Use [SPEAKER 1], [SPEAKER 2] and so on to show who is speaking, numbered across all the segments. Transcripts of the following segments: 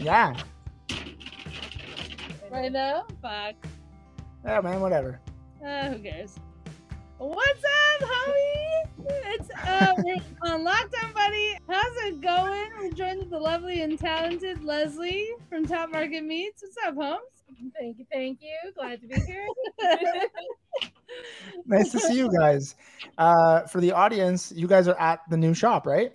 [SPEAKER 1] Yeah.
[SPEAKER 2] Right now? Fuck.
[SPEAKER 1] Yeah, man, whatever.
[SPEAKER 2] Uh, who cares? What's up, homie? It's uh, we're on lockdown, buddy. How's it going? We're joined with the lovely and talented Leslie from Top Market Meats. What's up, Holmes?
[SPEAKER 3] Thank you, thank you. Glad to be here.
[SPEAKER 1] Nice to see you guys. Uh, for the audience, you guys are at the new shop, right?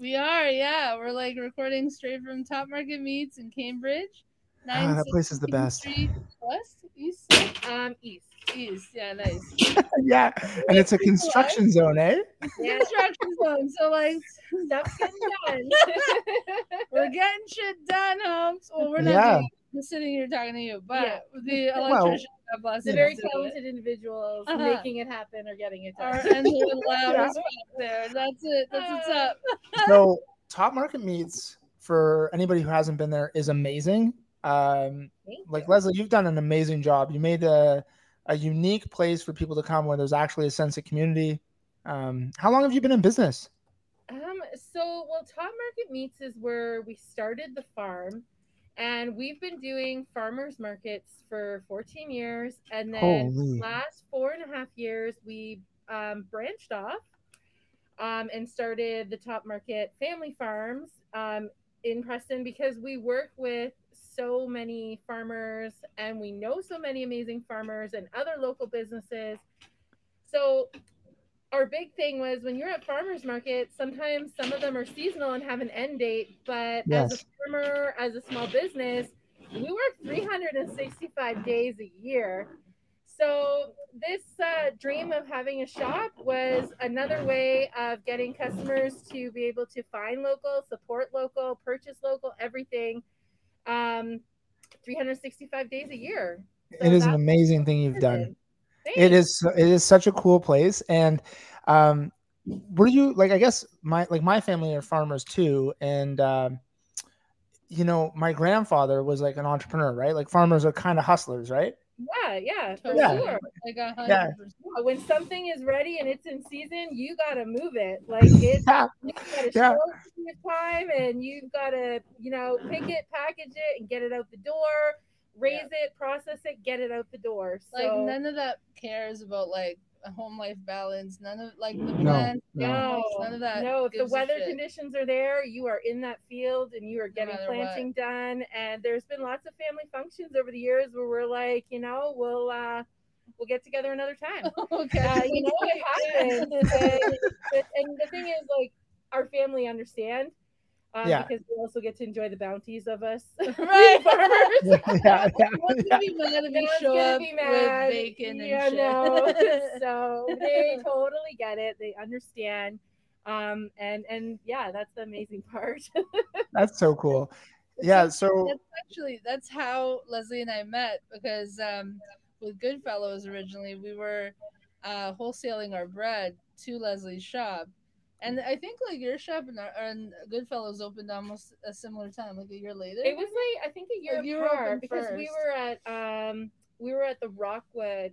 [SPEAKER 2] We are, yeah. We're like recording straight from Top Market Meats in Cambridge.
[SPEAKER 1] Ah, that place is the best.
[SPEAKER 2] Street West, East,
[SPEAKER 3] um, East.
[SPEAKER 2] East. Yeah, nice.
[SPEAKER 1] yeah, and it's a construction zone, eh?
[SPEAKER 3] Yeah,
[SPEAKER 2] Construction zone. So like,
[SPEAKER 3] stuff's getting done.
[SPEAKER 2] we're getting shit done, Holmes. Well, we're not
[SPEAKER 1] Yeah.
[SPEAKER 2] doing. We're sitting here talking to you, but
[SPEAKER 3] Yeah.
[SPEAKER 2] the
[SPEAKER 1] Well,
[SPEAKER 2] electrician, God bless
[SPEAKER 3] the very
[SPEAKER 2] is doing it.
[SPEAKER 3] talented individuals
[SPEAKER 2] Uh-huh.
[SPEAKER 3] making it happen or getting it
[SPEAKER 2] Our
[SPEAKER 3] done.
[SPEAKER 2] ends are loud as there. That's it. That's what's up.
[SPEAKER 1] So, Top Market Meats for anybody who hasn't been there is amazing. Um, like. Leslie, you've done an amazing job. You made a a unique place for people to come where there's actually a sense of community. Um, how long have you been in business?
[SPEAKER 3] Um, so well, Top Market Meats is where we started the farm, and we've been doing farmers markets for 14 years, and then
[SPEAKER 1] Holy.
[SPEAKER 3] last four and a half years we um, branched off um, and started the Top Market Family Farms um, in Preston because we work with so many farmers and we know so many amazing farmers and other local businesses. So our big thing was when you're at farmers market, sometimes some of them are seasonal and have an end date, but as a farmer, as a small business, we work 365 days a year. So this uh, dream of having a shop was another way of getting customers to be able to find local, support local, purchase local, everything, um, 365 days a year.
[SPEAKER 1] it is an amazing thing you've done.
[SPEAKER 3] did.
[SPEAKER 1] It is it is such a cool place. And um, were you like I guess my like my family are farmers too, and um, you know my grandfather was like an entrepreneur, right? Like farmers are kind of hustlers, right?
[SPEAKER 3] Yeah, yeah, for
[SPEAKER 1] Yeah.
[SPEAKER 3] sure.
[SPEAKER 2] Like a hundred
[SPEAKER 1] Yeah.
[SPEAKER 2] percent.
[SPEAKER 3] When something is ready and it's in season, you gotta move it. Like it's
[SPEAKER 1] Yeah,
[SPEAKER 3] you gotta
[SPEAKER 1] Yeah.
[SPEAKER 3] show it time and you've gotta, you know, pick it, package it, and get it out the door, raise it, process it, get it out the door. So
[SPEAKER 2] Like none of that cares about like a home life balance. None of like the
[SPEAKER 1] No,
[SPEAKER 2] plan.
[SPEAKER 1] no.
[SPEAKER 3] no,
[SPEAKER 2] None of that
[SPEAKER 3] no. If the weather conditions are there, you are in that field and you are getting
[SPEAKER 2] matter what.
[SPEAKER 3] planting done. And there's been lots of family functions over the years where we're like, you know, we'll uh we'll get together another time.
[SPEAKER 2] okay.
[SPEAKER 3] uh, you know it happens. and, but- and the thing is, like, our family understand. Um,
[SPEAKER 1] Yeah.
[SPEAKER 3] Because we also get to enjoy the bounties of us.
[SPEAKER 2] Right.
[SPEAKER 3] farmers.
[SPEAKER 1] yeah, yeah,
[SPEAKER 2] What's
[SPEAKER 1] yeah.
[SPEAKER 2] gonna be mad if you show
[SPEAKER 3] gonna
[SPEAKER 2] up
[SPEAKER 3] be
[SPEAKER 2] with
[SPEAKER 3] mad.
[SPEAKER 2] bacon and
[SPEAKER 3] Yeah,
[SPEAKER 2] shit?
[SPEAKER 3] no. so they totally get it. They understand. Um, and and yeah, that's the amazing part.
[SPEAKER 1] That's so cool. Yeah, so
[SPEAKER 2] that's actually that's how Leslie and I met because um, with Goodfellows originally we were uh, wholesaling our bread to Leslie's shop, and I think like your shop and, our, and Goodfellows opened almost a similar time, like a year later.
[SPEAKER 3] it was like I think a year
[SPEAKER 2] Like,
[SPEAKER 3] apart because we were at um we were at the Rockwood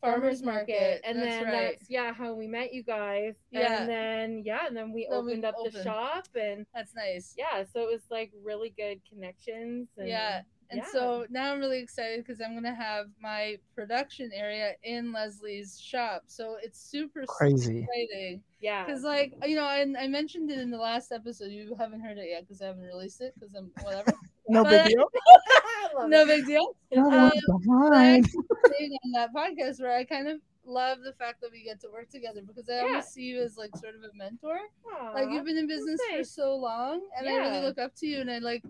[SPEAKER 2] Farmers
[SPEAKER 3] farmers market,
[SPEAKER 2] market,
[SPEAKER 3] and
[SPEAKER 2] that's
[SPEAKER 3] then
[SPEAKER 2] right.
[SPEAKER 3] that's yeah how we met you guys
[SPEAKER 2] Yeah.
[SPEAKER 3] and then yeah and then we
[SPEAKER 2] Then we
[SPEAKER 3] opened up the shop and
[SPEAKER 2] That's nice.
[SPEAKER 3] yeah so it was like really good connections and
[SPEAKER 2] Yeah. And
[SPEAKER 3] yeah.
[SPEAKER 2] so now I'm really excited because I'm gonna have my production area in Leslie's shop. So it's super super
[SPEAKER 1] crazy.
[SPEAKER 2] exciting.
[SPEAKER 3] yeah
[SPEAKER 2] Because like you know, I, I mentioned it in the last episode. You haven't heard it yet because I haven't released it because I'm whatever.
[SPEAKER 1] No big deal.
[SPEAKER 2] No
[SPEAKER 3] it.
[SPEAKER 2] big deal.
[SPEAKER 1] No
[SPEAKER 2] Um,
[SPEAKER 1] behind.
[SPEAKER 2] On that podcast where I kind of love the fact that we get to work together because I
[SPEAKER 3] Yeah.
[SPEAKER 2] always see you as like sort of a mentor.
[SPEAKER 3] Aw,
[SPEAKER 2] Like you've been in business for so long, and I really look up to you. And I like,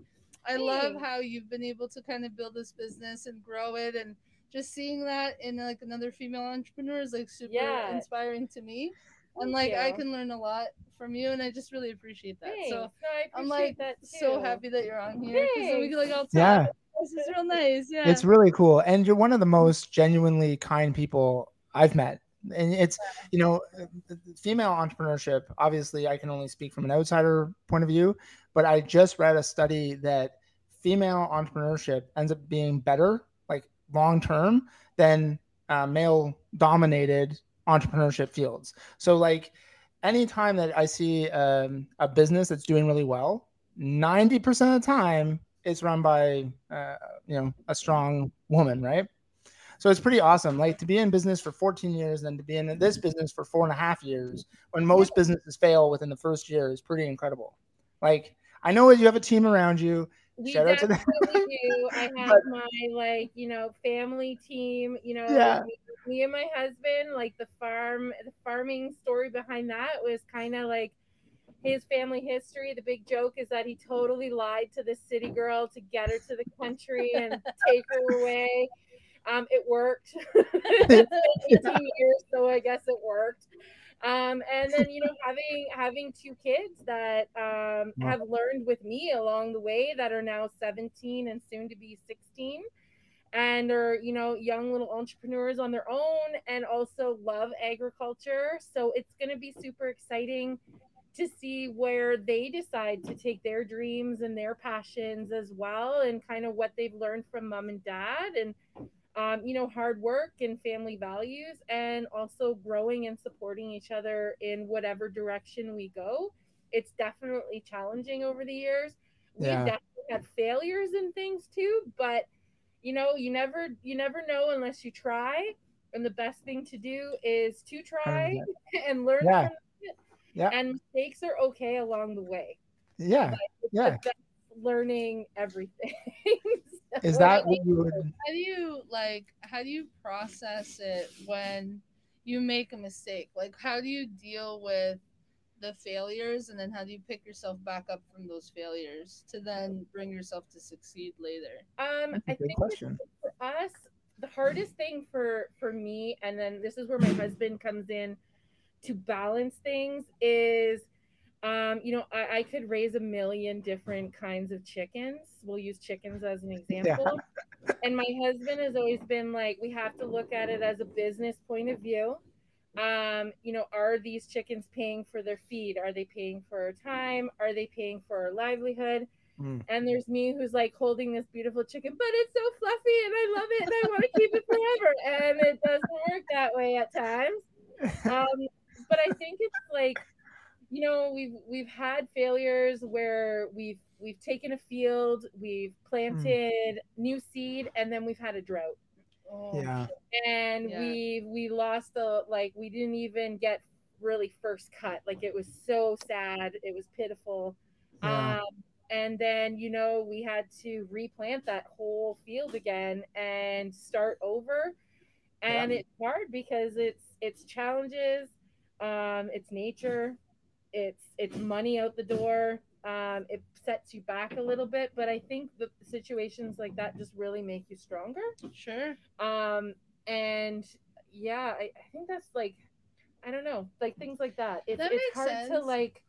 [SPEAKER 2] I love how you've been able to kind of build this business and grow it, and just seeing that in like another female entrepreneur is like super
[SPEAKER 3] Yeah.
[SPEAKER 2] inspiring to me. And
[SPEAKER 3] Thank
[SPEAKER 2] like I can learn a lot from you, and I just really appreciate that.
[SPEAKER 3] Thanks.
[SPEAKER 2] So
[SPEAKER 3] no, I
[SPEAKER 2] I'm like
[SPEAKER 3] that
[SPEAKER 2] so happy that you're on here because we can like all talk.
[SPEAKER 1] Yeah,
[SPEAKER 2] This is real nice. Yeah.
[SPEAKER 1] it's really cool, and you're one of the most genuinely kind people I've met. And it's you know, female entrepreneurship. Obviously, I can only speak from an outsider point of view, but I just read a study that female entrepreneurship ends up being better, like long term, than uh, male dominated entrepreneurship fields. So, like, anytime that I see um, a business that's doing really well, 90% of the time, it's run by uh, you know a strong woman, right? So it's pretty awesome. Like to be in business for 14 years and to be in this business for four and a half years when most businesses fail within the first year is pretty incredible. Like I know you have a team around you.
[SPEAKER 3] We
[SPEAKER 1] Shout out to them.
[SPEAKER 3] definitely do. I have
[SPEAKER 1] But-
[SPEAKER 3] my like, you know, family team, you know,
[SPEAKER 1] Yeah.
[SPEAKER 3] me, me and my husband, like the farm the farming story behind that was kind of like his family history. The big joke is that he totally lied to the city girl to get her to the country and take her away. Um, it worked. it's been 18 years, so I guess it worked. Um, and then you know having having two kids that um,
[SPEAKER 1] Wow.
[SPEAKER 3] have learned with me along the way that are now 17 and soon to be 16 and are you know young little entrepreneurs on their own and also love agriculture so it's going to be super exciting to see where they decide to take their dreams and their passions as well and kind of what they've learned from mom and dad and um, you know hard work and family values and also growing and supporting each other in whatever direction we go it's definitely challenging over the years we've
[SPEAKER 1] Yeah.
[SPEAKER 3] definitely had failures and things too but you know you never you never know unless you try and the best thing to do is to try and learn
[SPEAKER 1] Yeah.
[SPEAKER 3] from it
[SPEAKER 1] Yeah.
[SPEAKER 3] and mistakes are okay along the way
[SPEAKER 1] Yeah. Yeah.
[SPEAKER 3] learning everything
[SPEAKER 1] Is that what you would?
[SPEAKER 2] how do you like how do you process it when you make a mistake like how do you deal with the failures and then how do you pick yourself back up from those failures to then bring yourself to succeed later
[SPEAKER 3] um
[SPEAKER 1] That's a
[SPEAKER 3] i
[SPEAKER 1] good
[SPEAKER 3] think
[SPEAKER 1] question.
[SPEAKER 3] for us the hardest thing for for me and then this is where my husband comes in to balance things is um you know I, I could raise a million different kinds of chickens. We'll use chickens as an example. And my husband has always been like we have to look at it as a business point of view. Um you know are these chickens paying for their feed? Are they paying for our time? Are they paying for our livelihood?
[SPEAKER 1] Mm.
[SPEAKER 3] and there's me who's like holding this beautiful chicken but it's so fluffy and i love it and i want to keep it forever. And it doesn't work that way at times. Um but i think it's like you know we've we've had failures where we've we've taken a field we've planted new seed and then we've had a drought.
[SPEAKER 2] Oh,
[SPEAKER 1] Yeah.
[SPEAKER 3] and
[SPEAKER 2] Yeah.
[SPEAKER 3] we we lost the like we didn't even get really first cut. Like it was so sad. It was pitiful.
[SPEAKER 1] Yeah.
[SPEAKER 3] um and then you know we had to replant that whole field again and start over. And it's hard because it's it's challenges. Um it's nature it's it's money out the door. Um it sets you back a little bit but i think the situations like that just really make you stronger.
[SPEAKER 2] Sure.
[SPEAKER 3] Um and yeah I, I think that's like i don't know like things like that. It's,
[SPEAKER 2] That
[SPEAKER 3] it's
[SPEAKER 2] makes
[SPEAKER 3] hard to
[SPEAKER 2] sense.
[SPEAKER 3] like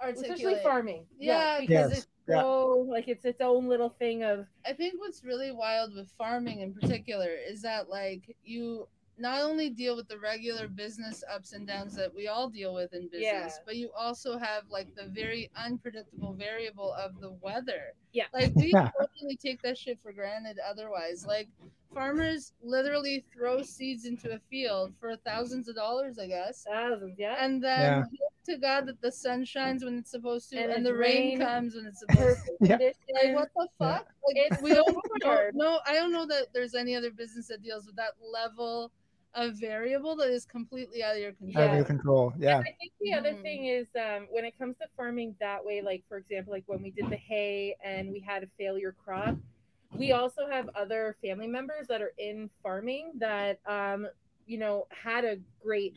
[SPEAKER 3] especially
[SPEAKER 2] articulate.
[SPEAKER 3] farming.
[SPEAKER 2] Yeah,
[SPEAKER 3] because
[SPEAKER 1] Yes,
[SPEAKER 3] it's
[SPEAKER 1] yeah.
[SPEAKER 3] so like it's its own little thing of
[SPEAKER 2] I think what's really wild with farming in particular is that like you not only deal with the regular business ups and downs that we all deal with in business,
[SPEAKER 3] Yeah.
[SPEAKER 2] but you also have like the very unpredictable variable of the weather.
[SPEAKER 3] Yeah.
[SPEAKER 2] Like we
[SPEAKER 1] Yeah.
[SPEAKER 2] totally take that shit for granted otherwise. Like farmers literally throw seeds into a field for thousands of dollars, I guess.
[SPEAKER 3] thousands yeah
[SPEAKER 2] And then
[SPEAKER 1] Yeah.
[SPEAKER 2] hope to God that the sun shines when it's supposed to
[SPEAKER 3] And
[SPEAKER 2] and, the rain,
[SPEAKER 3] rain.
[SPEAKER 2] comes when it's supposed to.
[SPEAKER 1] Yeah.
[SPEAKER 2] Like what the
[SPEAKER 1] Yeah.
[SPEAKER 2] fuck? Like
[SPEAKER 3] It's
[SPEAKER 2] we don't,
[SPEAKER 3] hard.
[SPEAKER 2] don't no, I don't know that there's any other business that deals with that level of variable that is completely out of your control.
[SPEAKER 1] Out of
[SPEAKER 3] Yeah.
[SPEAKER 1] your control. Yeah.
[SPEAKER 3] I think the other
[SPEAKER 2] Mhm.
[SPEAKER 3] thing is um, when it comes to farming that way, like for example, like when we did the hay and we had a failure crop, we also have other family members that are in farming that um, you know had a great.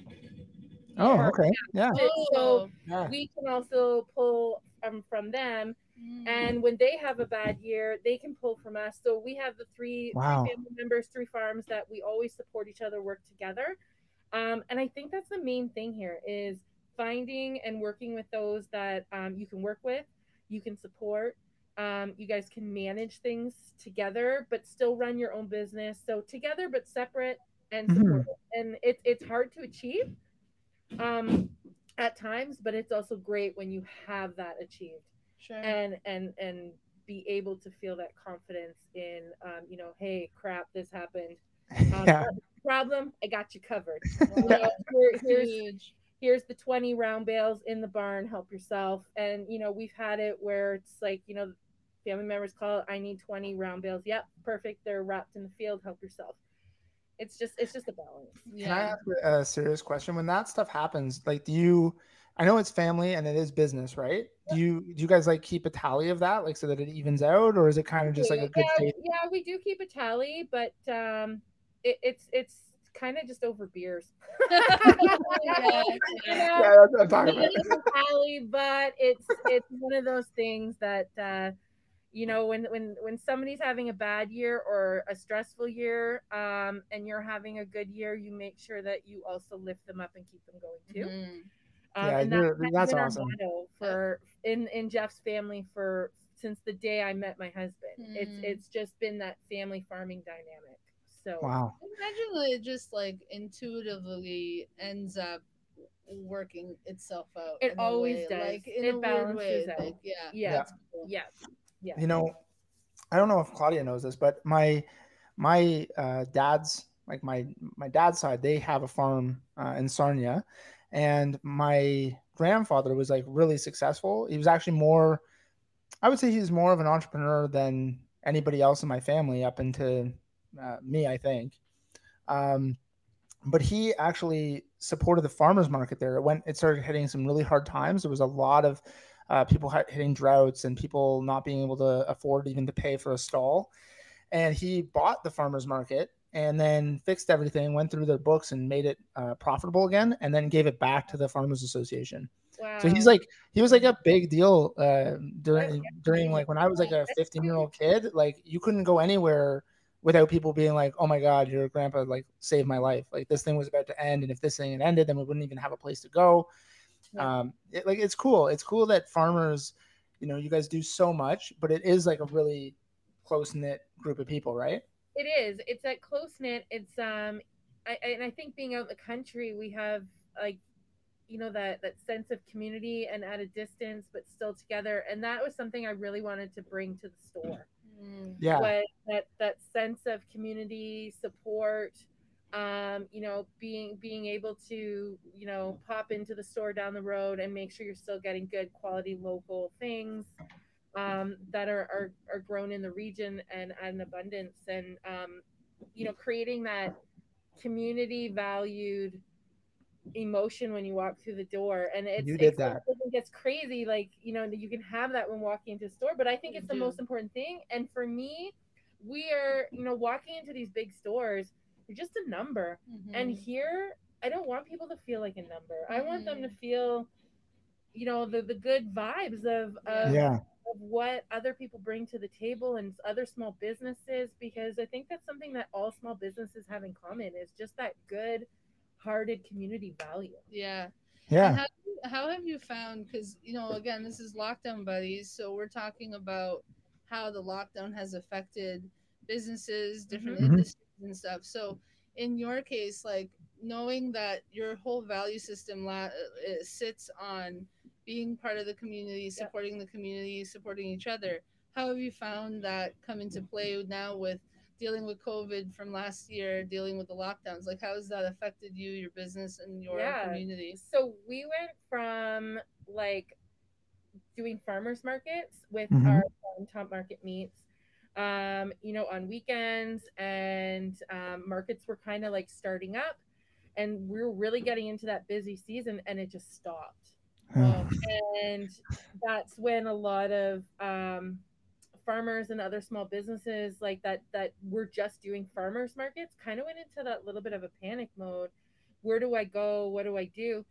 [SPEAKER 1] Oh, okay. Yeah.
[SPEAKER 3] So
[SPEAKER 1] Yeah.
[SPEAKER 3] we can also pull um, from them,
[SPEAKER 2] Mm.
[SPEAKER 3] and when they have a bad year, they can pull from us. So we have the three,
[SPEAKER 1] Wow.
[SPEAKER 3] three family members, three farms that we always support each other, work together. Um, and I think that's the main thing here is finding and working with those that um, you can work with, you can support. Um, you guys can manage things together, but still run your own business. So together, but separate and support. And it's it's hard to achieve um, at times, but it's also great when you have that achieved
[SPEAKER 2] sure.
[SPEAKER 3] and and and be able to feel that confidence in um, you know hey crap this happened um,
[SPEAKER 1] Yeah.
[SPEAKER 3] problem i got you covered You here- here's
[SPEAKER 2] Huge.
[SPEAKER 3] here's the 20 round bales in the barn help yourself and you know we've had it where it's like you know family members call i need 20 round bales yep perfect they're wrapped in the field help yourself it's just it's just a balance
[SPEAKER 1] Can I ask a serious question? When that stuff happens, like, do you? I know it's family and it is business, right? Do you do you guys like keep a tally of that, like, so that it evens out, or is it kind of just like a good
[SPEAKER 3] yeah, yeah we do keep a tally but um it, it's it's kind of just over beers
[SPEAKER 2] Yeah,
[SPEAKER 3] You
[SPEAKER 1] Yeah, that's what I'm talking about.
[SPEAKER 3] it is a tally, but it's it's one of those things that uh, you know when when when somebody's having a bad year or a stressful year, um, and you're having a good year, you make sure that you also lift them up and keep them going too.
[SPEAKER 2] Mhm.
[SPEAKER 3] Um,
[SPEAKER 1] Yeah,
[SPEAKER 3] and
[SPEAKER 1] you're-
[SPEAKER 3] that,
[SPEAKER 1] that's
[SPEAKER 3] been our
[SPEAKER 1] awesome.
[SPEAKER 3] motto for in in Jeff's family for since the day I met my husband. It's
[SPEAKER 2] Mm.
[SPEAKER 3] it's just been that family farming dynamic. So
[SPEAKER 1] Wow.
[SPEAKER 2] Imagine it just like intuitively ends up working itself out.
[SPEAKER 3] It always
[SPEAKER 2] way,
[SPEAKER 3] does.
[SPEAKER 2] Like in
[SPEAKER 3] It
[SPEAKER 2] a weird way.
[SPEAKER 3] balances out.
[SPEAKER 2] Like, yeah.
[SPEAKER 3] yeah,
[SPEAKER 2] that's cool.
[SPEAKER 3] yeah, yeah.
[SPEAKER 1] You know, I don't know if Claudia knows this, but my my uh, dad's like my my dad's side, they have a farm uh, in Sarnia, and my grandfather was like really successful. He was actually more, I would say, he's more of an entrepreneur than anybody else in my family, up into uh, me, I think. Um, but he actually supported the farmers market there. It went, it started hitting some really hard times. There was a lot of uh, people hitting droughts and people not being able to afford even to pay for a stall. And he bought the farmers market and then fixed everything, went through their books and made it uh, profitable again, and then gave it back to the farmers association.
[SPEAKER 3] Wow.
[SPEAKER 1] So he's like, he was like a big deal uh, during during like when I was like a 15 year old kid. Like you couldn't go anywhere without people being like, "Oh my God, your grandpa like saved my life. Like this thing was about to end, and if this thing had ended, then we wouldn't even have a place to go."
[SPEAKER 3] Yeah.
[SPEAKER 1] Um, it, like it's cool. It's cool that farmers, you know, you guys do so much, but it is like a really close knit group of people, right?
[SPEAKER 3] It is. It's that close knit. It's um, I I- and I think being out in the country, we have like, you know, that that sense of community and at a distance, but still together. And that was something I really wanted to bring to the store.
[SPEAKER 2] Mm.
[SPEAKER 1] Yeah.
[SPEAKER 3] Was that that sense of community support. Um, you know, being being able to, you know, pop into the store down the road and make sure you're still getting good quality local things um, that are, are are grown in the region and and abundance and um, you know creating that community valued emotion when you walk through the door and it's
[SPEAKER 1] You did
[SPEAKER 3] it's,
[SPEAKER 1] that.
[SPEAKER 3] it gets crazy like you know you can have that when walking into a store but i think
[SPEAKER 2] You
[SPEAKER 3] it's the most important thing and for me we are you know walking into these big stores you're just a number and
[SPEAKER 2] Mhm.
[SPEAKER 3] here i don't want people to feel like a number i want them to
[SPEAKER 2] Mhm.
[SPEAKER 3] feel you know the the good vibes of of,
[SPEAKER 1] Yeah.
[SPEAKER 3] Of what other people bring to the table and other small businesses because i think that's something that all small businesses have in common is just that good hearted community value
[SPEAKER 2] yeah.
[SPEAKER 1] Yeah.
[SPEAKER 2] how, how have you found? Because you know, again, this is lockdown buddies, so we're talking about how the lockdown has affected businesses, different
[SPEAKER 1] Mhm.
[SPEAKER 2] industries, and stuff. So, in your case, like knowing that your whole value system la- uh, sits on being part of the community, supporting the community, supporting each other. How have you found that come into play now with dealing with COVID from last year, dealing with the lockdowns? Like, how has that affected you, your business, and your
[SPEAKER 3] Yeah.
[SPEAKER 2] community?
[SPEAKER 3] so we went from like doing farmers markets with
[SPEAKER 1] Mhm.
[SPEAKER 3] our farm Top Market Meats um you know on weekends and um, markets were kind of like starting up and we were really getting into that busy season and it just stopped
[SPEAKER 2] Wow.
[SPEAKER 3] and that's when a lot of um, farmers and other small businesses like that that were just doing farmers markets kind of went into that little bit of a panic mode where do i go what do i do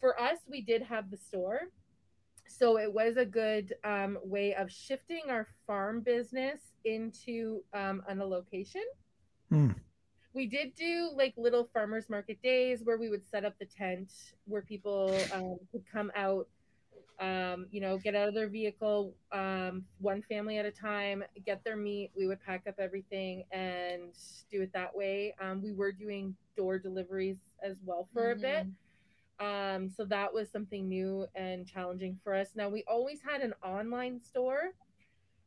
[SPEAKER 3] for us we did have the store so it was a good um, way of shifting our farm business into um, on a location
[SPEAKER 1] Hmm.
[SPEAKER 3] We did do like little farmers market days where we would set up the tent where people um, could come out um, you know get out of their vehicle um, one family at a time get their meat we would pack up everything and do it that way um, we were doing door deliveries as well for a bit
[SPEAKER 2] Mhm.
[SPEAKER 3] um, so that was something new and challenging for us. Now we always had an online store.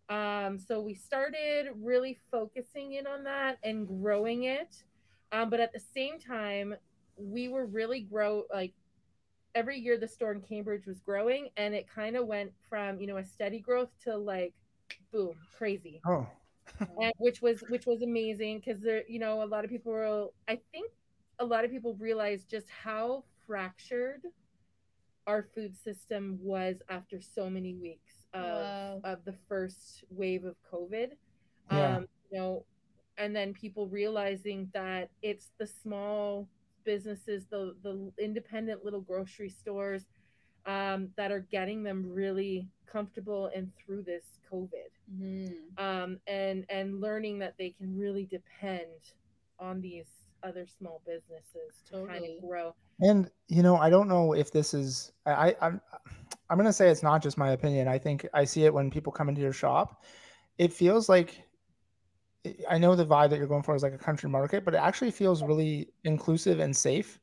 [SPEAKER 3] Um, so we started really focusing in on that and growing it. Um, but at the same time, we were really grow like every year the store in Cambridge was growing and it kind of went from, you know, a steady growth to like boom, crazy.
[SPEAKER 1] Oh,
[SPEAKER 3] and which was which was amazing because there you know a lot of people were i think a lot of people realized just how fractured our food system was after so many weeks of,
[SPEAKER 2] Wow.
[SPEAKER 3] of the first wave of covid
[SPEAKER 1] Yeah.
[SPEAKER 3] um you know and then people realizing that it's the small businesses the the independent little grocery stores um, that are getting them really comfortable and through this covid
[SPEAKER 2] Mhm.
[SPEAKER 3] um, and and learning that they can really depend on these other small businesses to kind of grow.
[SPEAKER 1] and you know, I don't know if this is. I, I I'm I'm gonna say it's not just my opinion. I think I see it when people come into your shop. It feels like I know the vibe that you're going for is like a country market, but it actually feels really inclusive and safe.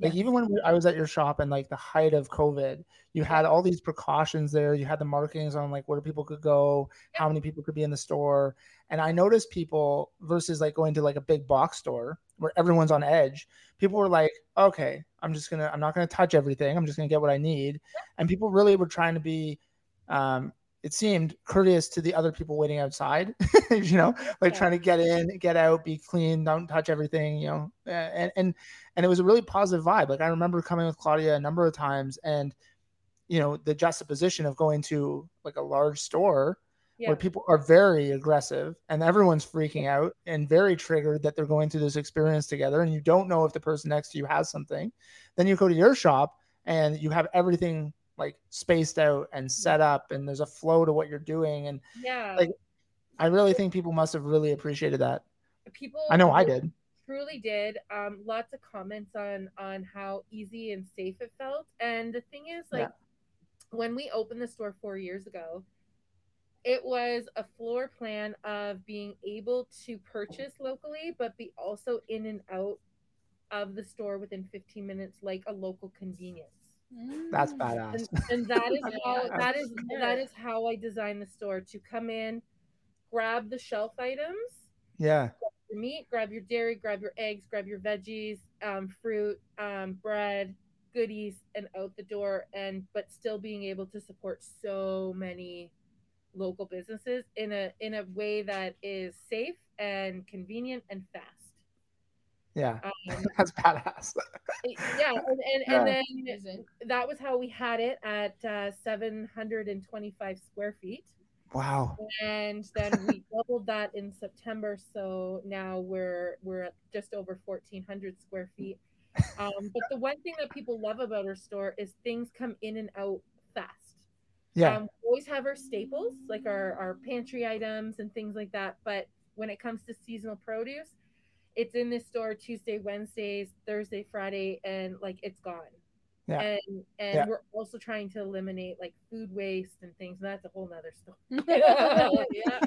[SPEAKER 1] Like even when I was at your shop and like the height of COVID, you had all these precautions there. You had the markings on like where people could go, how many people could be in the store. And I noticed people versus like going to like a big box store where everyone's on edge. People were like, okay, I'm just gonna, I'm not gonna touch everything. I'm just gonna get what I need. And people really were trying to be, um, it seemed courteous to the other people waiting outside, you know, like
[SPEAKER 3] Yeah.
[SPEAKER 1] trying to get in, get out, be clean, don't touch everything, you know, and and and it was a really positive vibe. Like I remember coming with Claudia a number of times, and you know the juxtaposition of going to like a large store
[SPEAKER 3] Yeah.
[SPEAKER 1] where people are very aggressive and everyone's freaking out and very triggered that they're going through this experience together, and you don't know if the person next to you has something. Then you go to your shop and you have everything like spaced out and set up, and there's a flow to what you're doing, and
[SPEAKER 3] yeah.
[SPEAKER 1] like, I really think people must have really appreciated that.
[SPEAKER 3] people
[SPEAKER 1] I know I did.
[SPEAKER 3] truly did um lots of comments on on how easy and safe it felt and the thing is like when we opened the store four years ago it was a floor plan of being able to purchase locally but be also in and out of the store within 15 minutes like a local convenience
[SPEAKER 1] That's
[SPEAKER 2] Mm.
[SPEAKER 1] badass.
[SPEAKER 3] and, and that is how that is that is how I designed the store to come in, grab the shelf items,
[SPEAKER 1] Yeah.
[SPEAKER 3] your meat, grab your dairy, grab your eggs, grab your veggies, um, fruit, um, bread, goodies, and out the door. And but still being able to support so many local businesses in a in a way that is safe and convenient and fast.
[SPEAKER 1] Yeah.
[SPEAKER 3] Um,
[SPEAKER 1] That's badass.
[SPEAKER 3] yeah, and, and,
[SPEAKER 1] Yeah.
[SPEAKER 3] and then
[SPEAKER 2] Amazing.
[SPEAKER 3] that was how we had it at uh, 725 square feet.
[SPEAKER 1] Wow.
[SPEAKER 3] and then we doubled that in September. So now we're we're at just over fourteen hundred square feet. Um, but the one thing that people love about our store is things come in and out fast.
[SPEAKER 1] Yeah.
[SPEAKER 3] Um, we always have our staples like our our pantry items and things like that. But when it comes to seasonal produce, it's in this store Tuesday, Wednesdays, Thursday, Friday, and like it's gone.
[SPEAKER 1] Yeah.
[SPEAKER 3] And and
[SPEAKER 1] Yeah.
[SPEAKER 3] we're also trying to eliminate like food waste and things. And that's a whole nother story
[SPEAKER 2] yeah.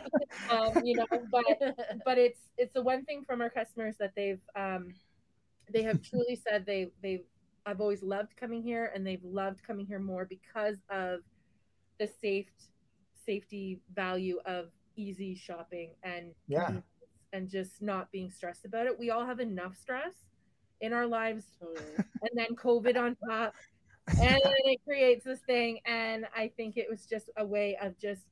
[SPEAKER 3] um, you know, but but it's it's the one thing from our customers that they've um, they have truly said they they I've always loved coming here and they've loved coming here more because of the safe safety value of easy shopping and
[SPEAKER 1] Yeah.
[SPEAKER 3] Convenience and just not being stressed about it. We all have enough stress in our lives
[SPEAKER 2] Totally.
[SPEAKER 3] and then COVID on top. And then it creates this thing. And I think it was just a way of just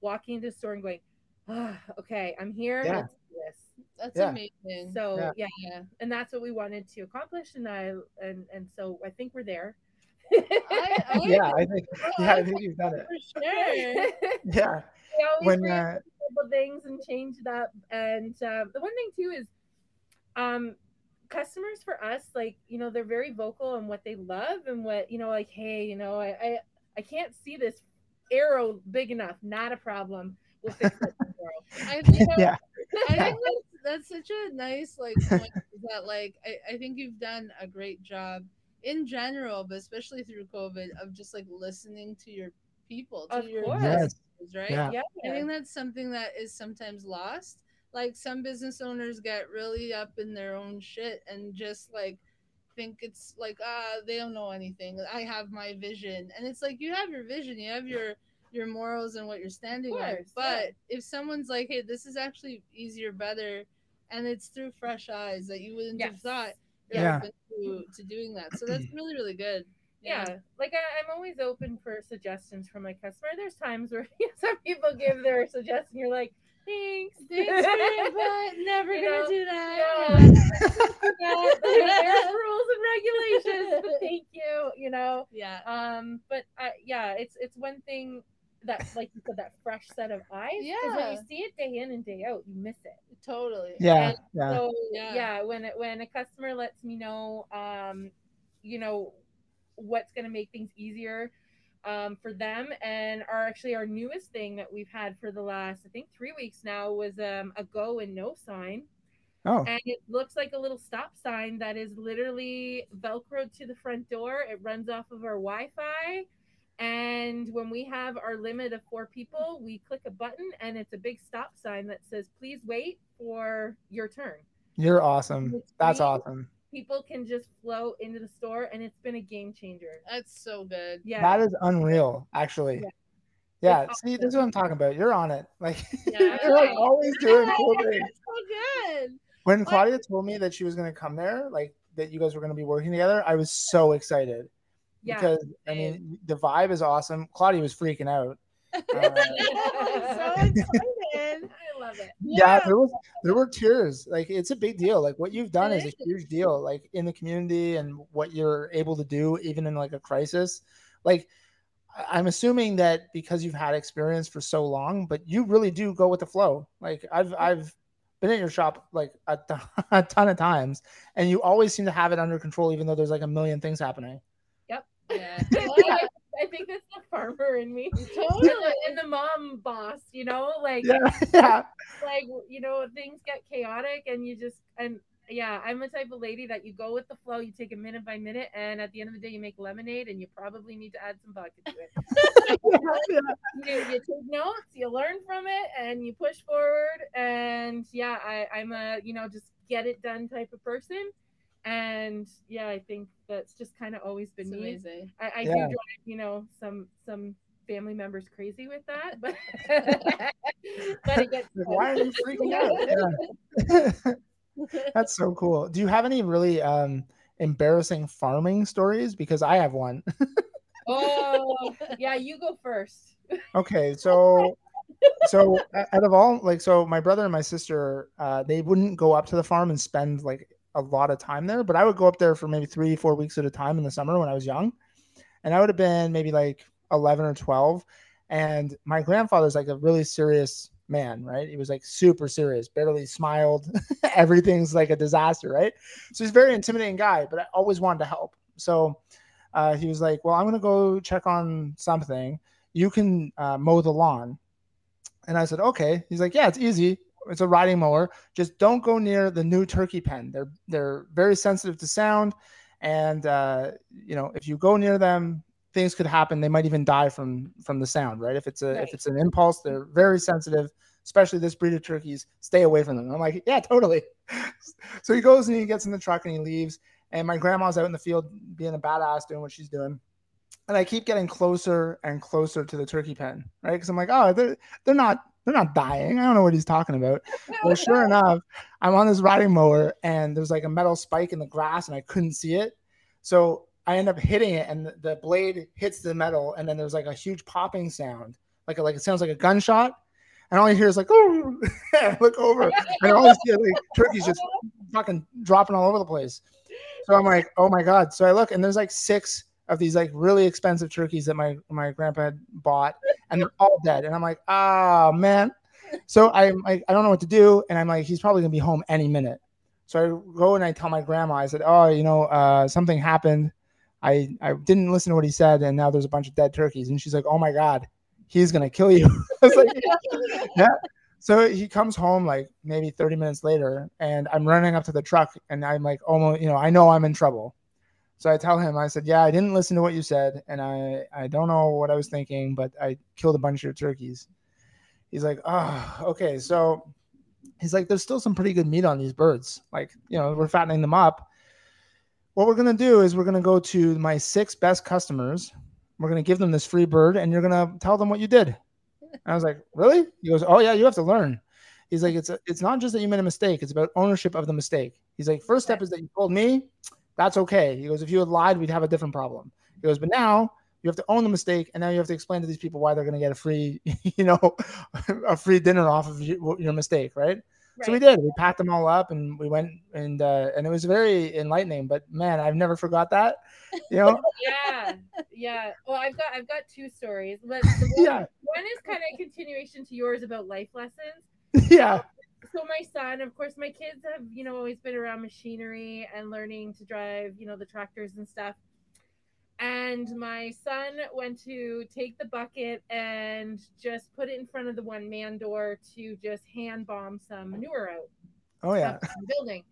[SPEAKER 3] walking into the store and going, ah, okay, I'm here.
[SPEAKER 1] Yeah.
[SPEAKER 3] Let's do this.
[SPEAKER 2] That's
[SPEAKER 1] Yeah.
[SPEAKER 2] amazing.
[SPEAKER 3] So
[SPEAKER 1] Yeah.
[SPEAKER 3] yeah.
[SPEAKER 2] yeah.
[SPEAKER 3] and that's what we wanted to accomplish. And I and and so I think we're there.
[SPEAKER 2] I, I
[SPEAKER 1] Yeah. I think. Yeah. I think you've done it.
[SPEAKER 2] for sure.
[SPEAKER 1] Yeah.
[SPEAKER 3] We always
[SPEAKER 1] When. Uh,
[SPEAKER 3] things and change it up. And uh, the one thing too is, um, customers for us, like you know, they're very vocal on what they love and what you know, like hey, you know, I I, I can't see this arrow big enough. Not a problem. We'll fix it tomorrow.
[SPEAKER 2] I think
[SPEAKER 1] yeah.
[SPEAKER 2] I think that's, that's such a nice like point that like I, I think you've done a great job in general, but especially through COVID of just like listening to your people, to
[SPEAKER 3] Of
[SPEAKER 2] your
[SPEAKER 3] course.
[SPEAKER 1] Yes.
[SPEAKER 2] Customers, right?
[SPEAKER 1] Yeah.
[SPEAKER 3] Yeah.
[SPEAKER 2] I think that's something that is sometimes lost. Like some business owners get really up in their own shit and just like think it's like ah they don't know anything. I have my vision, and it's like you have your vision, you have your your morals and what you're standing on. But
[SPEAKER 3] yeah.
[SPEAKER 2] if someone's like, hey, this is actually easier, better, and it's through fresh eyes that you wouldn't have thought
[SPEAKER 1] Yeah.
[SPEAKER 2] to, to doing that. So that's really really good.
[SPEAKER 3] Yeah, like I, I'm always open for suggestions from my customer. There's times where some people give their suggestion, you're like, thanks,
[SPEAKER 2] Thanks, but never
[SPEAKER 3] You
[SPEAKER 2] gonna
[SPEAKER 3] know,
[SPEAKER 2] do that.
[SPEAKER 3] Yeah. There's rules and regulations, but thank you. You know,
[SPEAKER 2] yeah.
[SPEAKER 3] um, but uh, yeah, it's it's one thing that, like you said, that fresh set of eyes. 'cause when you see it day in and day out, you miss it.
[SPEAKER 2] Totally.
[SPEAKER 1] Yeah,
[SPEAKER 3] And
[SPEAKER 1] yeah.
[SPEAKER 3] So
[SPEAKER 2] Yeah.
[SPEAKER 3] yeah. when it, when a customer lets me know, um, you know, what's going to make things easier um, for them, and our actually our newest thing that we've had for the last I think three weeks now was um, a go and no sign,
[SPEAKER 1] Oh,
[SPEAKER 3] and it looks like a little stop sign that is literally velcroed to the front door. It runs off of our Wi-Fi. And when we have our limit of four people, we click a button and it's a big stop sign that says, please wait for your turn.
[SPEAKER 1] you're awesome. That's awesome.
[SPEAKER 3] People can just flow into the store and it's been a game changer.
[SPEAKER 2] That's so good.
[SPEAKER 3] Yeah.
[SPEAKER 1] That is unreal, actually.
[SPEAKER 3] Yeah.
[SPEAKER 1] Yeah.
[SPEAKER 3] It's
[SPEAKER 1] See, this is what I'm talking about. You're on it. Like
[SPEAKER 2] Yeah.
[SPEAKER 1] you're like always doing cool things.
[SPEAKER 2] So good.
[SPEAKER 1] When Claudia told me that she was going to come there, like that you guys were going to be working together, I was so excited
[SPEAKER 3] yeah.
[SPEAKER 1] because I mean the vibe is awesome. Claudia was freaking out. Uh,
[SPEAKER 2] so excited.
[SPEAKER 3] I love it.
[SPEAKER 1] yeah, there was there were tears. Like it's a big deal. Like what you've done is a huge deal. Like in the community and what you're able to do, even in like a crisis. Like I- I'm assuming that because you've had experience for so long, but you really do go with the flow. Like I've I've been in your shop like a, ton- a ton of times, and you always seem to have it under control, even though there's like a million things happening.
[SPEAKER 2] Yep.
[SPEAKER 3] Yeah, I think that's the farmer in me.
[SPEAKER 2] Totally.
[SPEAKER 3] And the mom boss, you know, like
[SPEAKER 1] Yeah, yeah,
[SPEAKER 3] like you know things get chaotic and you just and yeah i'm the type of lady that you go with the flow you take it minute by minute and at the end of the day you make lemonade and you probably need to add some vodka to it
[SPEAKER 1] yeah.
[SPEAKER 3] you, you take notes you learn from it and you push forward and yeah I, i'm a you know just get it done type of person and yeah i think that's just kind of always been
[SPEAKER 2] It's
[SPEAKER 3] me
[SPEAKER 2] amazing.
[SPEAKER 3] i, I
[SPEAKER 1] Yeah.
[SPEAKER 3] do drive you know some some family members crazy with that but but it gets
[SPEAKER 1] why are you freaking out? Yeah. That's so cool. Do you have any really um embarrassing farming stories? Because I have one.
[SPEAKER 3] Oh, yeah, you go first.
[SPEAKER 1] okay, so so out of all like so my brother and my sister uh they wouldn't go up to the farm and spend like a lot of time there, but I would go up there for maybe 3 4 weeks at a time in the summer when I was young. And I would have been maybe like 11 or 12 and my grandfather's like a really serious man, right? He was like super serious, barely smiled. Everything's like a disaster, right? So he's very intimidating guy, but I always wanted to help. So uh, he was like, "Well, I'm gonna go check on something. You can uh, mow the lawn." And I said, "Okay." He's like, "Yeah, it's easy. It's a riding mower. Just don't go near the new turkey pen. They're they're very sensitive to sound, and uh, you know if you go near them, things could happen. They might even die from from the sound, right? If it's a
[SPEAKER 3] Right.
[SPEAKER 1] if it's an impulse, they're very sensitive. Especially this breed of turkeys, stay away from them. I'm like, yeah, totally. so he goes and he gets in the truck and he leaves. And my grandma's out in the field being a badass, doing what she's doing. And I keep getting closer and closer to the turkey pen, right? Because I'm like, oh, they're they're not they're not dying. I don't know what he's talking about. Well, sure enough, I'm on this riding mower and there's like a metal spike in the grass and I couldn't see it. So I end up hitting it and the, blade hits the metal and then there's like a huge popping sound. Like a, like it sounds like a gunshot. And all you hear is like, oh, look over and all you see like turkeys just fucking dropping all over the place. So I'm like, oh my god. So I look and there's like six of these like really expensive turkeys that my my grandpa had bought, and they're all dead. And I'm like, oh man. So I'm like, I don't know what to do, and I'm like, he's probably gonna be home any minute. So I go and I tell my grandma, I said, oh, you know, uh, something happened. I I didn't listen to what he said, and now there's a bunch of dead turkeys. And she's like, oh my god, he's gonna kill you. I was like, yeah. So he comes home like maybe 30 minutes later, and I'm running up to the truck, and I'm like, almost, you know, I know I'm in trouble. So I tell him, I said, yeah, I didn't listen to what you said, and I I don't know what I was thinking, but I killed a bunch of turkeys. He's like, oh, okay. So he's like, there's still some pretty good meat on these birds. Like, you know, we're fattening them up. What we're gonna do is we're gonna go to my six best customers. We're gonna give them this free bird, and you're gonna tell them what you did. And I was like, really? He goes, oh yeah, you have to learn. He's like, it's a, it's not just that you made a mistake; it's about ownership of the mistake. He's like, first step is that you told me. That's okay. He goes, if you had lied, we'd have a different problem. He He goes, but now you have to own the mistake, and now you have to explain to these people why they're going to get a free, you know, a free dinner off of your, your mistake, right? So we did. We packed them all up, and we went, and uh, and it was very enlightening. But man, I've never forgot that. You know.
[SPEAKER 3] yeah, yeah. Well, I've got I've got two stories, but
[SPEAKER 1] yeah.
[SPEAKER 3] one is kind of a continuation to yours about life lessons.
[SPEAKER 1] Yeah.
[SPEAKER 3] So my son, of course, my kids have you know always been around machinery and learning to drive, you know, the tractors and stuff and my son went to take the bucket and just put it in front of the one man door to just hand bomb some manure out.
[SPEAKER 1] Oh yeah.
[SPEAKER 3] building.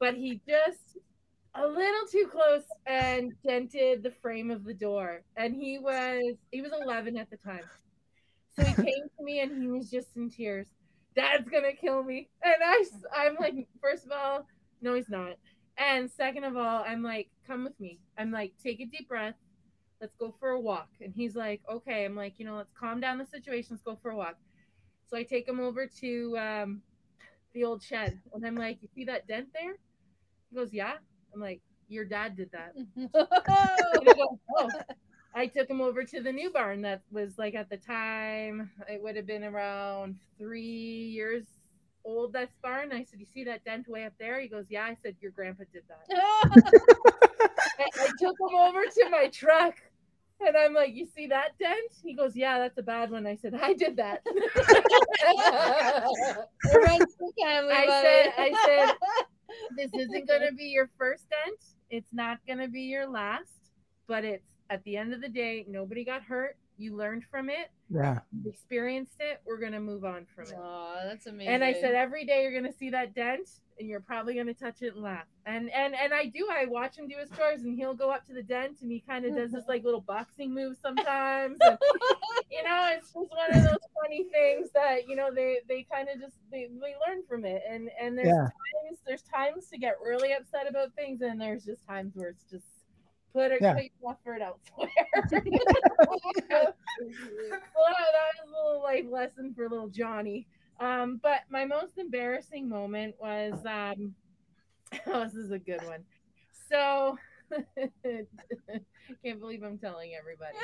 [SPEAKER 3] But he just a little too close and dented the frame of the door. And he was he was 11 at the time. So he came to me and he was just in tears. Dad's gonna kill me. And I I'm like, first of all, no, he's not. And second of all, I'm like, come with me. I'm like, take a deep breath. Let's go for a walk. And he's like, okay. I'm like, you know, let's calm down the situation. Let's go for a walk. So I take him over to um, the old shed. And I'm like, you see that dent there? He goes, yeah. I'm like, your dad did that. goes, oh. I took him over to the new barn that was like at the time, it would have been around three years old this barn? I said, You see that dent way up there? He goes, Yeah. I said, Your grandpa did that. I, I took him over to my truck and I'm like, You see that dent? He goes, Yeah, that's a bad one. I said, I did that. I said, I said, This isn't gonna be your first dent. It's not gonna be your last, but it's at the end of the day, nobody got hurt. You learned from it.
[SPEAKER 1] Yeah.
[SPEAKER 3] experienced it. We're gonna move on from it.
[SPEAKER 2] Oh, that's amazing.
[SPEAKER 3] And I said every day you're gonna see that dent, and you're probably gonna touch it and laugh. And and and I do. I watch him do his chores, and he'll go up to the dent, and he kind of does this like little boxing move sometimes. And, you know, it's just one of those funny things that you know they they kind of just they, they learn from it. And and there's
[SPEAKER 1] Yeah.
[SPEAKER 3] times there's times to get really upset about things, and there's just times where it's just put it
[SPEAKER 1] Yeah.
[SPEAKER 3] put your effort elsewhere. well, that was a little life lesson for little Johnny. Um, but my most embarrassing moment was um, oh, this is a good one. So can't believe I'm telling everybody.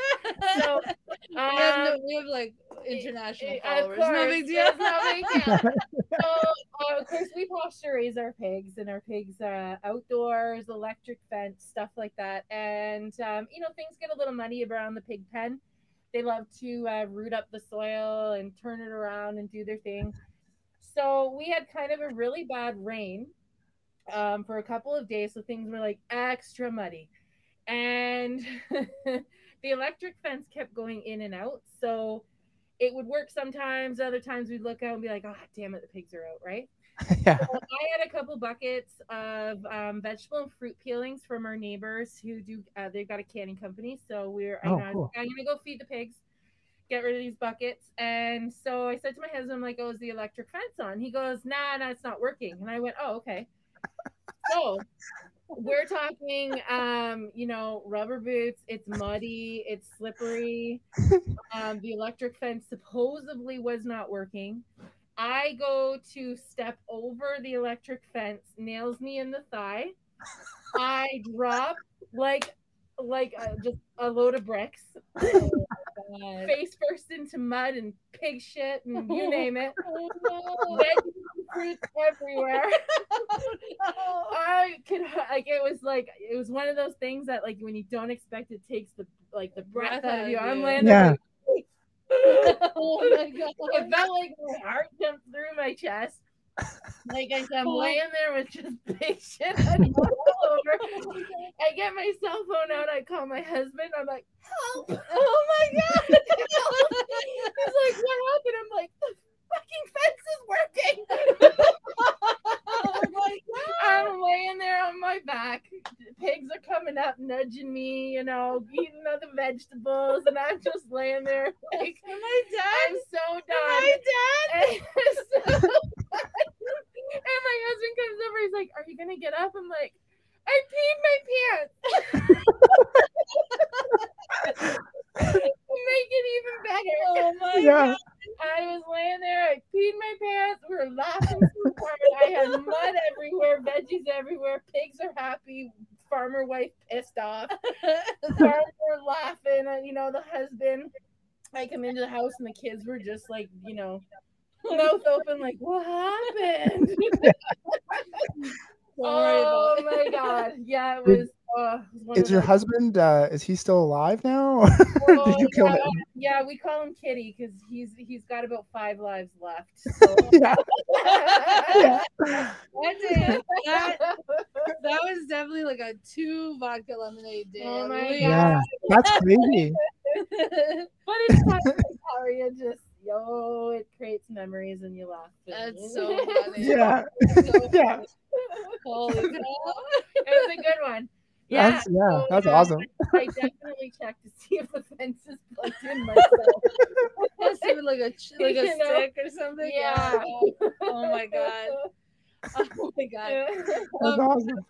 [SPEAKER 3] So
[SPEAKER 2] we, have no,
[SPEAKER 3] um,
[SPEAKER 2] we have like international
[SPEAKER 3] of
[SPEAKER 2] followers. no big deal.
[SPEAKER 3] no big deal. so uh, of course we pasture raise our pigs and our pigs uh, outdoors electric fence stuff like that and um, you know things get a little muddy around the pig pen they love to uh, root up the soil and turn it around and do their thing so we had kind of a really bad rain um, for a couple of days so things were like extra muddy and the electric fence kept going in and out so it would work sometimes. Other times we'd look out and be like, oh, damn it, the pigs are out, right?
[SPEAKER 1] yeah.
[SPEAKER 3] So I had a couple buckets of um, vegetable and fruit peelings from our neighbors who do, uh, they've got a canning company. So we're,
[SPEAKER 1] Oh,
[SPEAKER 3] I know,
[SPEAKER 1] cool.
[SPEAKER 3] I'm going to go feed the pigs, get rid of these buckets. And so I said to my husband, I'm like, oh, is the electric fence on? He goes, nah, nah, it's not working. And I went, oh, okay. So we're talking um you know rubber boots it's muddy it's slippery um the electric fence supposedly was not working i go to step over the electric fence nails me in the thigh i drop like like uh, just a load of bricks
[SPEAKER 2] God.
[SPEAKER 3] face first into mud and pig shit and you name it
[SPEAKER 2] Oh, no.
[SPEAKER 3] fruits everywhere
[SPEAKER 2] Oh,
[SPEAKER 3] I could like it was like it was one of those things that like when you don't expect it takes the like the breath,
[SPEAKER 2] Breath
[SPEAKER 3] out of you. I'm
[SPEAKER 2] you.
[SPEAKER 3] laying
[SPEAKER 1] Yeah.
[SPEAKER 3] there like,
[SPEAKER 2] oh my god.
[SPEAKER 3] it felt like my heart jumped through my chest. Like I said, I'm laying there with just big shit all over. I get my cell phone out. I call my husband. I'm like, help!
[SPEAKER 2] Oh my god.
[SPEAKER 3] He's like, what happened? I'm like, the fucking fence is working.
[SPEAKER 2] God.
[SPEAKER 3] I'm laying there on my back. Pigs are coming up, nudging me, you know, eating other vegetables, and I'm just laying there like,
[SPEAKER 2] Am I dead?
[SPEAKER 3] I'm so
[SPEAKER 2] Am
[SPEAKER 3] done.
[SPEAKER 2] I dead?
[SPEAKER 3] And, so- and my husband comes over. He's like, "Are you gonna get up?" I'm like, "I peed my pants." make it even better.
[SPEAKER 2] Oh, oh my
[SPEAKER 1] Yeah.
[SPEAKER 2] god.
[SPEAKER 3] I was laying there, I peed my pants, we were laughing so hard. I had mud everywhere, veggies everywhere, pigs are happy, farmer wife pissed off. The farmer laughing, and you know the husband. I come into the house and the kids were just like, you know, mouth open, like, what happened? oh my god! Yeah, it was. Uh, it
[SPEAKER 1] Is your
[SPEAKER 3] those-
[SPEAKER 1] husband? Uh, is he still alive now? Did you kill
[SPEAKER 3] yeah,
[SPEAKER 1] him?
[SPEAKER 3] Yeah, we call him Kitty because he's he's got about five lives left. So.
[SPEAKER 1] yeah. yeah.
[SPEAKER 2] That, day, that, that was definitely like a two vodka lemonade day.
[SPEAKER 3] Oh my
[SPEAKER 2] least.
[SPEAKER 1] Yeah. That's crazy.
[SPEAKER 3] But it's fun, Victoria. Just yo, it creates memories and you laugh. and-
[SPEAKER 2] That's so funny.
[SPEAKER 1] Yeah.
[SPEAKER 2] So
[SPEAKER 1] Yeah.
[SPEAKER 2] Holy cow.
[SPEAKER 3] it was a good one. Yeah,
[SPEAKER 1] That's yeah.
[SPEAKER 3] so,
[SPEAKER 1] That's
[SPEAKER 3] yeah,
[SPEAKER 1] awesome.
[SPEAKER 3] I definitely checked to see if the fence is plugged in myself.
[SPEAKER 2] That's even like a ch- like a
[SPEAKER 3] You know?
[SPEAKER 2] stick or something.
[SPEAKER 3] Yeah.
[SPEAKER 2] Oh my god. Oh my god.
[SPEAKER 1] That's
[SPEAKER 2] Um,
[SPEAKER 1] awesome.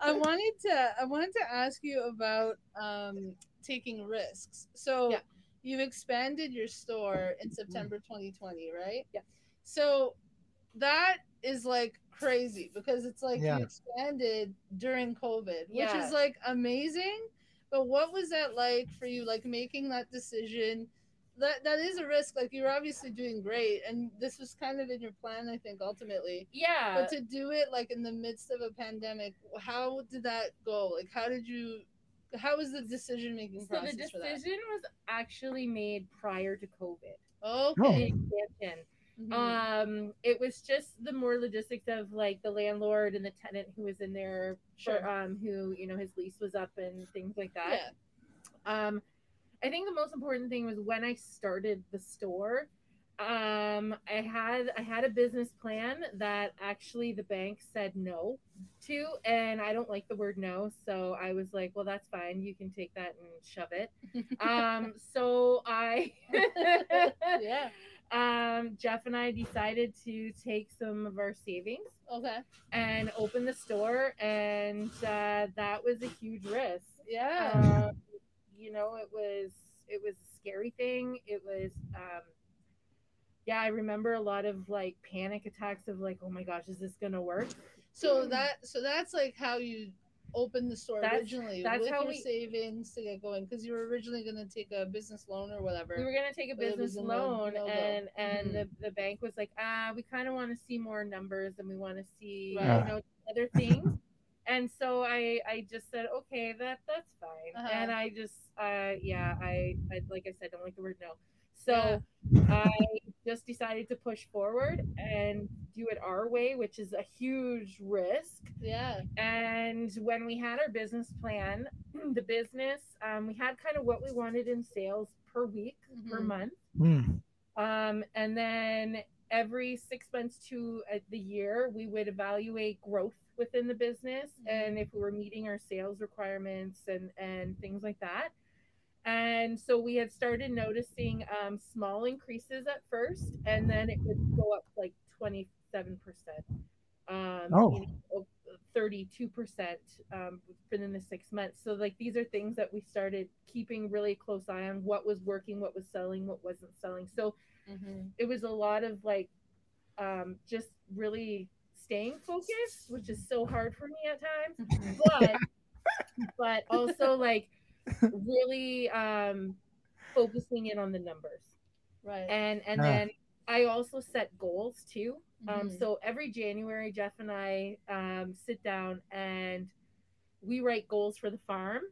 [SPEAKER 2] I wanted to I wanted to ask you about um taking risks. So
[SPEAKER 3] Yeah.
[SPEAKER 2] You've expanded your store in mm-hmm. September 2020, right?
[SPEAKER 3] Yeah.
[SPEAKER 2] So that is like crazy because it's like
[SPEAKER 1] Yeah.
[SPEAKER 2] you expanded during COVID, which
[SPEAKER 3] Yeah.
[SPEAKER 2] is like amazing. But what was that like for you, like making that decision? That that is a risk. Like you're obviously doing great, and this was kind of in your plan, I think, ultimately.
[SPEAKER 3] yeah.
[SPEAKER 2] But to do it like in the midst of a pandemic, how did that go? Like, how did you? How was the decision making
[SPEAKER 3] So the
[SPEAKER 2] process for that?
[SPEAKER 3] decision was actually made prior to COVID.
[SPEAKER 1] Oh.
[SPEAKER 2] Okay.
[SPEAKER 3] The expansion.
[SPEAKER 2] Mhm.
[SPEAKER 3] Um, it was just the more logistics of like the landlord and the tenant who was in there, for,
[SPEAKER 2] Sure.
[SPEAKER 3] um, who you know his lease was up and things like that.
[SPEAKER 2] yeah.
[SPEAKER 3] Um, I think the most important thing was when I started the store. Um, I had I had a business plan that actually the bank said no to, and I don't like the word no, so I was like, well, that's fine. You can take that and shove it. Um, so I,
[SPEAKER 2] Yeah.
[SPEAKER 3] um, Jeff and I decided to take some of our savings
[SPEAKER 2] Okay.
[SPEAKER 3] and open the store, and uh, that was a huge risk
[SPEAKER 2] Yeah.
[SPEAKER 3] um, you know it was it was a scary thing it was um yeah i remember a lot of like panic attacks of like oh my gosh is this gonna work
[SPEAKER 2] so that so that's like how you opened the store
[SPEAKER 3] That's-
[SPEAKER 2] originally
[SPEAKER 3] that's
[SPEAKER 2] with
[SPEAKER 3] how
[SPEAKER 2] your
[SPEAKER 3] we-
[SPEAKER 2] savings to get going because you were originally going to take a business loan or whatever.
[SPEAKER 3] we were gonna take a
[SPEAKER 2] But it was
[SPEAKER 3] business
[SPEAKER 2] a no-
[SPEAKER 3] loan
[SPEAKER 2] no-go.
[SPEAKER 3] and and
[SPEAKER 2] Mhm.
[SPEAKER 3] the, the bank was like ah we kind of want to see more numbers and we want to see
[SPEAKER 2] Right.
[SPEAKER 3] you know other things and so i i just said okay that that's fine
[SPEAKER 2] Uh-huh.
[SPEAKER 3] and i just uh yeah I, I like i said don't like the word no so I just decided to push forward and do it our way, which is a huge risk.
[SPEAKER 2] Yeah.
[SPEAKER 3] And when we had our business plan, the business, um, we had kind of what we wanted in sales per week, per
[SPEAKER 2] Mhm.
[SPEAKER 3] month.
[SPEAKER 1] Mm.
[SPEAKER 3] Um, and then every six months to uh, the year, we would evaluate growth within the business and if we were meeting our sales requirements and, and things like that. And so we had started noticing um, small increases at first, and then it would go up like 27%. Um,
[SPEAKER 1] Oh.
[SPEAKER 3] you know, 32% um, within the six months. So, like, these are things that we started keeping really close eye on what was working, what was selling, what wasn't selling. So,
[SPEAKER 2] Mhm.
[SPEAKER 3] it was a lot of like um, just really staying focused, which is so hard for me at times
[SPEAKER 2] Mhm.
[SPEAKER 3] but but also like really um focusing in on the numbers
[SPEAKER 2] Right.
[SPEAKER 3] and and
[SPEAKER 1] Ah.
[SPEAKER 3] then i also set goals too um
[SPEAKER 2] Mhm.
[SPEAKER 3] so every january jeff and i um sit down and we write goals for the farm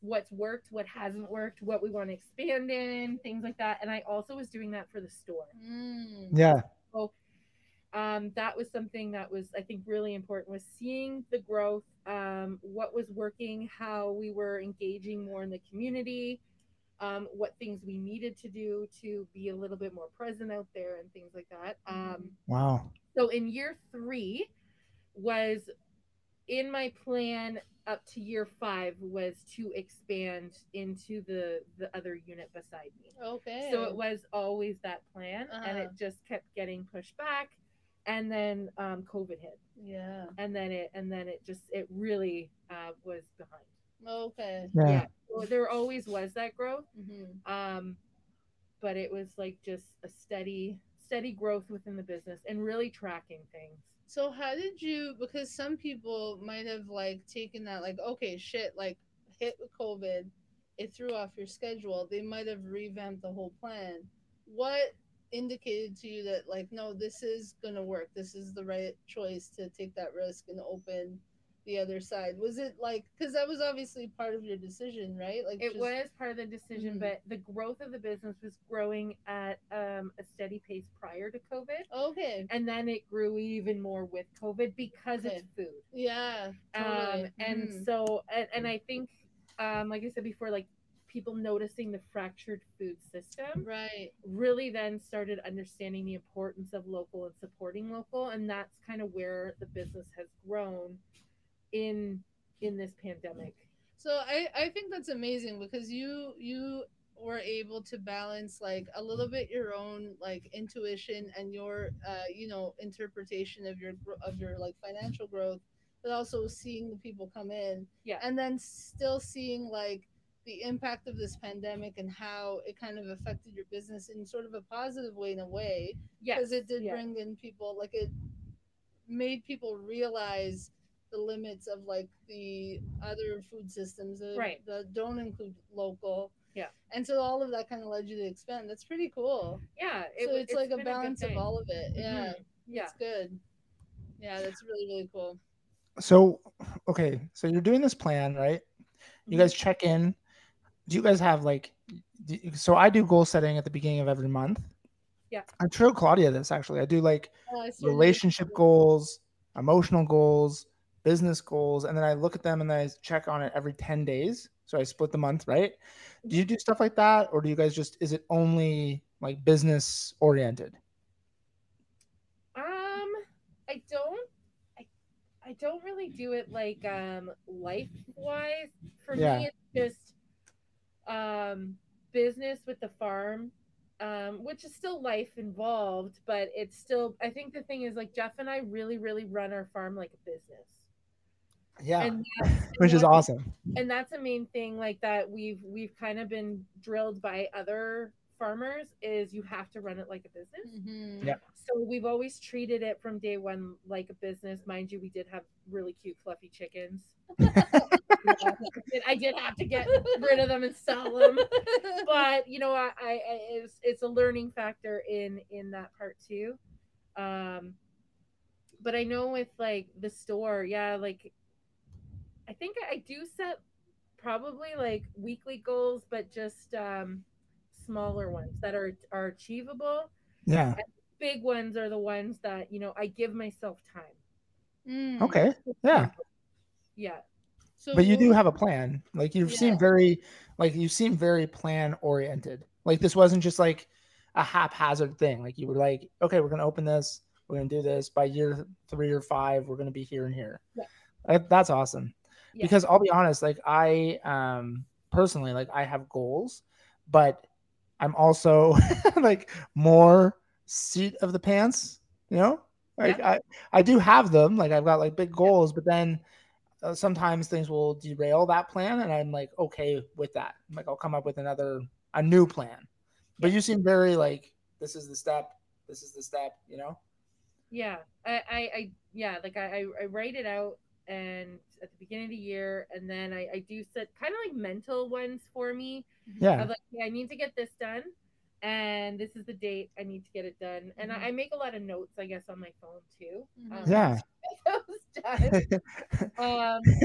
[SPEAKER 3] what's worked what hasn't worked what we want to expand in things like that and i also was doing that for the store
[SPEAKER 2] Mm.
[SPEAKER 1] Yeah.
[SPEAKER 3] Um, that was something that was i think really important was seeing the growth um, what was working how we were engaging more in the community um, what things we needed to do to be a little bit more present out there and things like that um,
[SPEAKER 1] Wow.
[SPEAKER 3] so in year three was in my plan up to year five was to expand into the the other unit beside me
[SPEAKER 2] Okay.
[SPEAKER 3] so it was always that plan and it
[SPEAKER 2] Uh-huh.
[SPEAKER 3] just kept getting pushed back and then um, covid hit
[SPEAKER 2] Yeah.
[SPEAKER 3] and then it and then it just it really uh, was behind
[SPEAKER 2] Okay.
[SPEAKER 1] Yeah.
[SPEAKER 3] So there always was that growth
[SPEAKER 2] hmm
[SPEAKER 3] um, but it was like just a steady steady growth within the business and really tracking things
[SPEAKER 2] So how did you? Because some people might have like taken that like, okay, shit, like hit with COVID, it threw off your schedule. They might have revamped the whole plan. What indicated to you that like, no, this is gonna work. This is the right choice to take that risk and open the other side? Was it like because that was obviously part of your decision, right? Like
[SPEAKER 3] It
[SPEAKER 2] just-
[SPEAKER 3] was part of the decision,
[SPEAKER 2] Mhm.
[SPEAKER 3] but the growth of the business was growing at um, a steady pace prior to COVID.
[SPEAKER 2] okay.
[SPEAKER 3] And then it grew even more with COVID because
[SPEAKER 2] Okay.
[SPEAKER 3] it's food.
[SPEAKER 2] Yeah.
[SPEAKER 3] Um,
[SPEAKER 2] Totally.
[SPEAKER 3] and
[SPEAKER 2] Mhm.
[SPEAKER 3] so, and, and I think, um, like I said before, like people noticing the fractured food system
[SPEAKER 2] right.
[SPEAKER 3] really then started understanding the importance of local and supporting local. And that's kind of where the business has grown in in this pandemic.
[SPEAKER 2] So I I think that's amazing because you you were able to balance like a little bit your own like intuition and your uh you know interpretation of your of your like financial growth but also seeing the people come in
[SPEAKER 3] Yeah.
[SPEAKER 2] and then still seeing like the impact of this pandemic and how it kind of affected your business in sort of a positive way in a way
[SPEAKER 3] Yes.
[SPEAKER 2] because it did
[SPEAKER 3] yeah.
[SPEAKER 2] bring in people like it made people realize the limits of like the other food systems that,
[SPEAKER 3] Right.
[SPEAKER 2] that don't include local
[SPEAKER 3] Yeah.
[SPEAKER 2] and so all of that kind of led you to expand that's pretty cool
[SPEAKER 3] Yeah.
[SPEAKER 2] so
[SPEAKER 3] w-
[SPEAKER 2] it's, like a
[SPEAKER 3] been good
[SPEAKER 2] balance of all of it yeah
[SPEAKER 3] Mhm. Yeah.
[SPEAKER 2] it's good yeah that's really really cool
[SPEAKER 1] So, okay, so you're doing this plan, right?
[SPEAKER 2] Mm-hmm.
[SPEAKER 1] You guys check in. Do you guys have like? do- So I do goal setting at the beginning of every month.
[SPEAKER 3] Yeah.
[SPEAKER 1] I showed Claudia this actually. I do like
[SPEAKER 2] started-
[SPEAKER 1] relationship goals, emotional goals, business goals, and then I look at them and then I check on it every 10 days. So I split the month, right? Do you do stuff like that? Or do you guys just is it only like business oriented?
[SPEAKER 3] Um, I don't. I, I don't really do it like um life wise. For
[SPEAKER 1] Yeah.
[SPEAKER 3] me, it's just um business with the farm, um, which is still life involved, but it's still. I think the thing is like Jeff and I really, really run our farm like a business.
[SPEAKER 1] Yeah. Which is awesome.
[SPEAKER 3] and that's a main thing like that we've we've kind of been drilled by other farmers is you have to run it like a business.
[SPEAKER 2] Mhm.
[SPEAKER 1] Yeah.
[SPEAKER 3] so we've always treated it from day one like a business. Mind you we did have really cute fluffy chickens. I did have to get rid of them and sell them. But you know i, I I- it's, it's a learning factor in in that part too. Um but i know with like the store yeah like i think i do set probably like weekly goals but just um smaller ones that are are achievable
[SPEAKER 1] Yeah.
[SPEAKER 3] big ones are the ones that you know i give myself time
[SPEAKER 2] Mm.
[SPEAKER 1] Okay. Yeah.
[SPEAKER 3] yeah
[SPEAKER 2] so
[SPEAKER 1] But you do have a plan. Like you
[SPEAKER 2] Yeah.
[SPEAKER 1] seem very like you seem very plan oriented. Like this wasn't just like a haphazard thing. Like you were like, okay, we're gonna open this, we're gonna do this by year three or five, we're gonna be here and here.
[SPEAKER 3] Yeah.
[SPEAKER 1] Like, that's awesome.
[SPEAKER 3] Yeah.
[SPEAKER 1] Because I'll be honest, like I um personally like I have goals, but I'm also like more seat of the pants, you know? Like I I do have them, like I've got like big goals, but then uh, sometimes things will derail that plan and i'm like okay with that. I'm like i'll come up with another a new plan. But you seem very like this is the step this is the step you know?
[SPEAKER 3] Yeah. I i, I yeah like I, I i write it out and at the beginning of the year and then i i do set kind of like mental ones for me
[SPEAKER 1] yeah
[SPEAKER 3] of like okay, i need to get this done and this is the date i need to get it done and
[SPEAKER 2] Mhm.
[SPEAKER 3] I, I make a lot of notes i guess on my phone too
[SPEAKER 2] Mhm.
[SPEAKER 3] um,
[SPEAKER 1] yeah
[SPEAKER 3] those done. um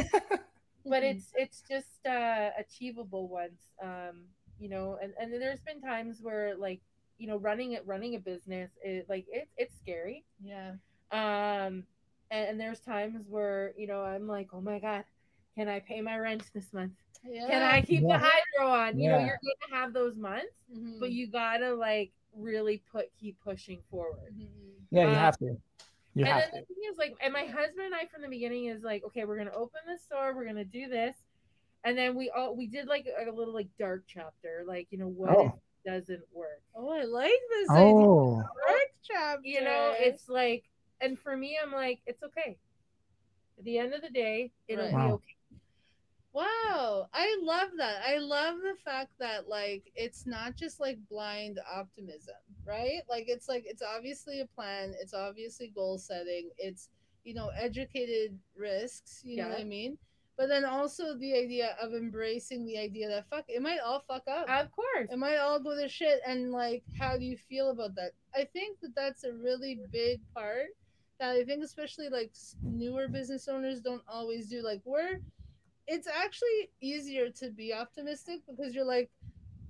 [SPEAKER 3] but
[SPEAKER 2] Mhm.
[SPEAKER 3] it's it's just uh achievable ones um you know and and there's been times where like you know running it running a business is like it's it's scary
[SPEAKER 2] yeah
[SPEAKER 3] um and, and there's times where you know i'm like oh my god can i pay my rent this month
[SPEAKER 2] yeah
[SPEAKER 3] can i keep
[SPEAKER 1] Yeah.
[SPEAKER 3] the hydro on you know you're gonna have those months
[SPEAKER 2] Mhm.
[SPEAKER 3] but you gotta like really put keep pushing forward
[SPEAKER 2] Mhm.
[SPEAKER 1] yeah you
[SPEAKER 3] Uh,
[SPEAKER 1] have to you
[SPEAKER 3] and
[SPEAKER 1] have
[SPEAKER 3] then
[SPEAKER 1] to
[SPEAKER 3] the thing is like and my husband and i from the beginning is like okay we're gonna open the store we're gonna do this and then we all we did like a little like dark chapter like you know what
[SPEAKER 1] Oh.
[SPEAKER 3] doesn't work
[SPEAKER 2] oh i like this
[SPEAKER 1] oh
[SPEAKER 2] idea. Dark chapter.
[SPEAKER 3] you know it's like and for me i'm like it's okay at the end of the day it'll
[SPEAKER 2] Right.
[SPEAKER 3] be
[SPEAKER 1] Wow.
[SPEAKER 3] okay
[SPEAKER 2] Wow, I love that. I love the fact that like it's not just like blind optimism, right? Like it's like it's obviously a plan, it's obviously goal setting, it's you know, educated risks, you know what I mean? But then also the idea of embracing the idea that fuck, it might all fuck up.
[SPEAKER 3] Of course.
[SPEAKER 2] It might all go to shit, and like, how do you feel about that? I think that that's a really big part that I think, especially like newer business owners, don't always do. Like, we're, it's actually easier to be optimistic because you're like,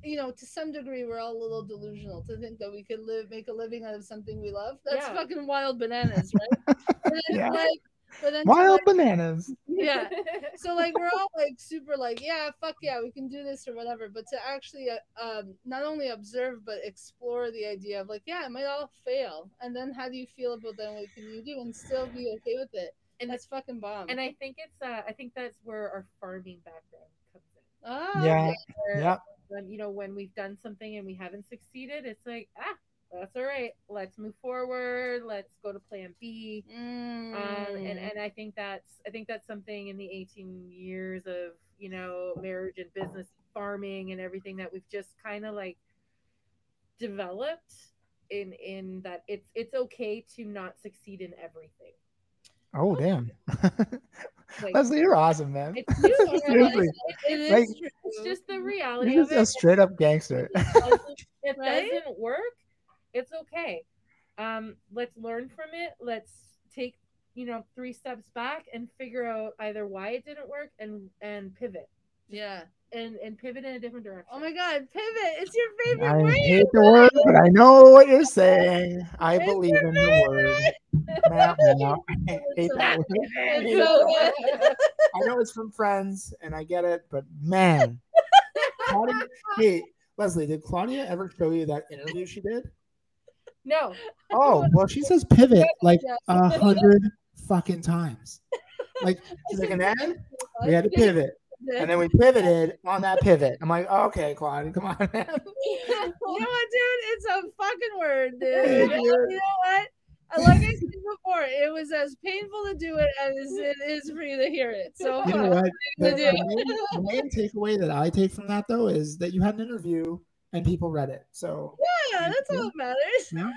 [SPEAKER 2] you know, to some degree, we're all a little delusional to think that we could live, make a living out of something we love. That's
[SPEAKER 3] Yeah.
[SPEAKER 2] fucking wild bananas, right?
[SPEAKER 1] Yeah.
[SPEAKER 2] like, but then
[SPEAKER 1] Wild
[SPEAKER 2] like,
[SPEAKER 1] bananas.
[SPEAKER 2] yeah so like we're all like super like yeah fuck yeah we can do this or whatever but to actually uh, um not only observe but explore the idea of like yeah it might all fail and then how do you feel about that and what can you do and still be okay with it
[SPEAKER 3] And
[SPEAKER 2] that's fucking bomb
[SPEAKER 3] and I think it's uh I think that's where our farming background comes in.
[SPEAKER 2] oh,
[SPEAKER 1] Yeah.
[SPEAKER 3] Where,
[SPEAKER 1] Yeah.
[SPEAKER 3] um, you know, when we've done something and we haven't succeeded, it's like, ah, that's all right. Let's move forward. Let's go to plan B.
[SPEAKER 2] Mm.
[SPEAKER 3] Um, and, and I think that's I think that's something in the 18 years of you know marriage and business farming and everything that we've just kind of like developed in in that it's it's okay to not succeed in everything.
[SPEAKER 1] Oh damn.
[SPEAKER 3] Like,
[SPEAKER 1] Leslie, you're awesome, man.
[SPEAKER 3] it's, just,
[SPEAKER 1] Seriously.
[SPEAKER 2] it is
[SPEAKER 1] Like-
[SPEAKER 2] true.
[SPEAKER 3] it's just the reality
[SPEAKER 1] You're
[SPEAKER 3] of
[SPEAKER 1] just a straight up gangster.
[SPEAKER 3] If it doesn't, if
[SPEAKER 2] Right?
[SPEAKER 3] doesn't work, it's okay. Um, let's learn from it. Let's take you know three steps back and figure out either why it didn't work and and pivot
[SPEAKER 2] yeah
[SPEAKER 3] and and pivot in a different direction.
[SPEAKER 2] oh my god pivot it's your favorite
[SPEAKER 1] I
[SPEAKER 2] word
[SPEAKER 1] hate the word, but I know what you're saying. I
[SPEAKER 2] It's
[SPEAKER 1] believe
[SPEAKER 2] your
[SPEAKER 1] in the word. Meow, meow. I hate that word.
[SPEAKER 2] It's so good.
[SPEAKER 1] I know it's from Friends, and I get it, but man, Claudia, hey Leslie, did Claudia ever show you that interview she did?
[SPEAKER 3] No,
[SPEAKER 1] Oh, well, she says pivot like a hundred fucking times. Like, she's like, and then we had to pivot, and then we pivoted on that pivot. I'm like, okay, Claudia, come on,
[SPEAKER 2] you know what, dude? It's a fucking word, dude. You know-
[SPEAKER 1] dude.
[SPEAKER 2] You know what? Uh, Like I said before, it was as painful to do it as it is for you to hear it. So
[SPEAKER 1] You know what? The, the main takeaway that I take from that though is that you had an interview and people read it. So
[SPEAKER 2] yeah, that's all that matters.
[SPEAKER 1] yeah,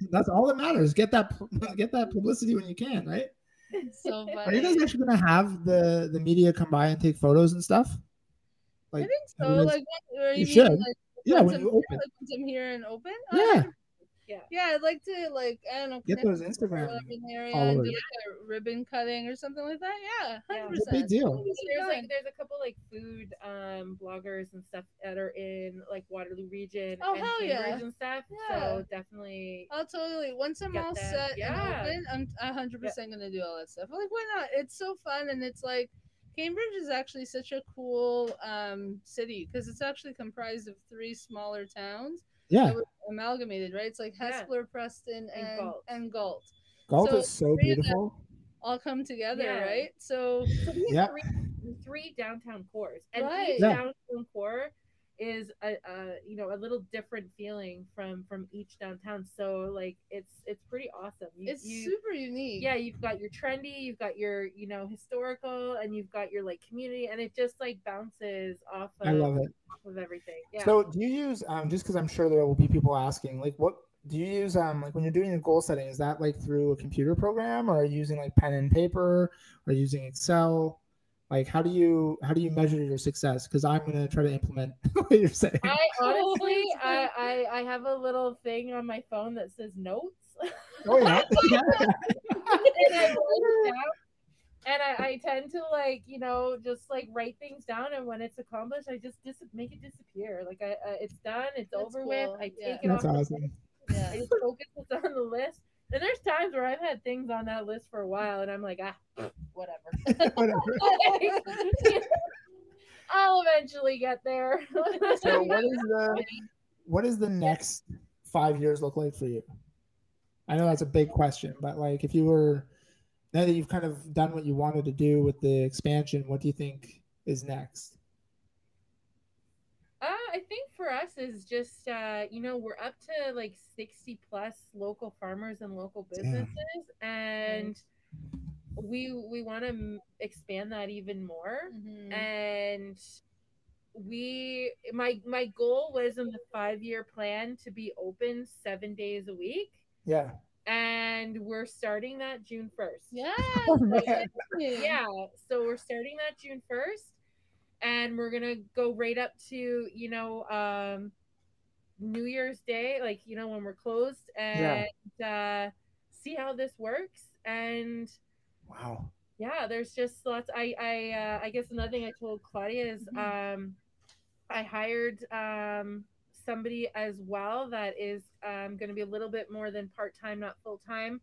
[SPEAKER 1] that's all that matters. Get that get that publicity when you can, right?
[SPEAKER 2] So funny.
[SPEAKER 1] Are you guys actually gonna have the the media come by and take photos and stuff? Like, I
[SPEAKER 2] think so.
[SPEAKER 1] you
[SPEAKER 2] Like,
[SPEAKER 1] you
[SPEAKER 2] mean,
[SPEAKER 1] should.
[SPEAKER 2] Like,
[SPEAKER 1] yeah, when you open,
[SPEAKER 2] like, once I'm here and open.
[SPEAKER 1] yeah,
[SPEAKER 2] Yeah, Yeah, I'd like to like I don't know
[SPEAKER 1] get those
[SPEAKER 2] with
[SPEAKER 1] Instagram.
[SPEAKER 2] whatever area and do like a ribbon cutting or something like that. Yeah,
[SPEAKER 3] Yeah.
[SPEAKER 2] hundred
[SPEAKER 3] It's
[SPEAKER 1] a big
[SPEAKER 2] percent.
[SPEAKER 1] deal.
[SPEAKER 3] there's like there's a couple like food um bloggers and stuff that are in like Waterloo region
[SPEAKER 2] Oh,
[SPEAKER 3] and
[SPEAKER 2] hell
[SPEAKER 3] Cambridge
[SPEAKER 2] yeah.
[SPEAKER 3] and stuff.
[SPEAKER 2] Yeah.
[SPEAKER 3] So definitely
[SPEAKER 2] I'll totally. Once I'm all
[SPEAKER 3] that.
[SPEAKER 2] set
[SPEAKER 3] Yeah.
[SPEAKER 2] and open, I'm hundred percent gonna do all that stuff. Like, why not? It's so fun, and it's like Cambridge is actually such a cool um, city because it's actually comprised of three smaller towns
[SPEAKER 1] Yeah,
[SPEAKER 2] that were amalgamated, right? It's like
[SPEAKER 3] Yeah.
[SPEAKER 2] Preston,
[SPEAKER 3] And
[SPEAKER 2] and
[SPEAKER 3] Galt.
[SPEAKER 2] and Galt
[SPEAKER 1] golf
[SPEAKER 2] so
[SPEAKER 1] is so
[SPEAKER 2] three of them-
[SPEAKER 1] beautiful.
[SPEAKER 2] all come together,
[SPEAKER 3] Yeah.
[SPEAKER 2] right? So
[SPEAKER 3] so we
[SPEAKER 1] Yeah.
[SPEAKER 3] three, three downtown cores, and
[SPEAKER 2] Right.
[SPEAKER 3] each
[SPEAKER 1] Yeah.
[SPEAKER 3] downtown core is a, a you know a little different feeling from from each downtown. So like it's it's pretty awesome. You,
[SPEAKER 2] it's
[SPEAKER 3] you-
[SPEAKER 2] super unique.
[SPEAKER 3] yeah you've got your trendy you've got your you know historical and you've got your like community and it just like bounces off of,
[SPEAKER 1] I love it.
[SPEAKER 3] off of everything yeah
[SPEAKER 1] So do you use um just because I'm sure there will be people asking like what do you use um like when you're doing your goal setting is that like through a computer program or are you using like pen and paper or using Excel? Like how do you how do you measure your success? Because I'm gonna try to implement what you're saying.
[SPEAKER 3] i honestly I, I i have a little thing on my phone that says notes
[SPEAKER 1] Oh yeah.
[SPEAKER 3] and I write it down. And I, I tend to like, you know, just like write things down, and when it's accomplished, I just dis- make it disappear. Like I, uh, it's done, it's
[SPEAKER 2] That's
[SPEAKER 3] over with.
[SPEAKER 2] cool.
[SPEAKER 3] I take
[SPEAKER 2] Yeah.
[SPEAKER 3] it
[SPEAKER 1] That's
[SPEAKER 3] off.
[SPEAKER 1] awesome.
[SPEAKER 2] yeah.
[SPEAKER 3] I just focus what's on the list. And there's times where I've had things on that list for a while, and I'm like, ah, whatever.
[SPEAKER 1] Whatever.
[SPEAKER 3] I'll eventually get there.
[SPEAKER 1] So what is the what does the next five years look like for you? I know that's a big question, but like if you were now that you've kind of done what you wanted to do with the expansion, what do you think is next?
[SPEAKER 3] Uh, I think for us is just uh, you know we're up to like sixty plus local farmers and local
[SPEAKER 1] Damn.
[SPEAKER 3] businesses, and we we want to expand that even more
[SPEAKER 2] Mhm.
[SPEAKER 3] and we my my goal was in the five year plan to be open seven days a week
[SPEAKER 1] Yeah.
[SPEAKER 3] and we're starting that june 1st
[SPEAKER 2] Yeah.
[SPEAKER 1] Oh,
[SPEAKER 3] yeah so we're starting that june 1st and we're gonna go right up to you know um new year's day like you know when we're closed and uh see how this works and
[SPEAKER 1] Wow.
[SPEAKER 3] yeah there's just lots i i uh, i guess another thing i told claudia is um i hired um somebody as well that is um, going to be a little bit more than part-time not full-time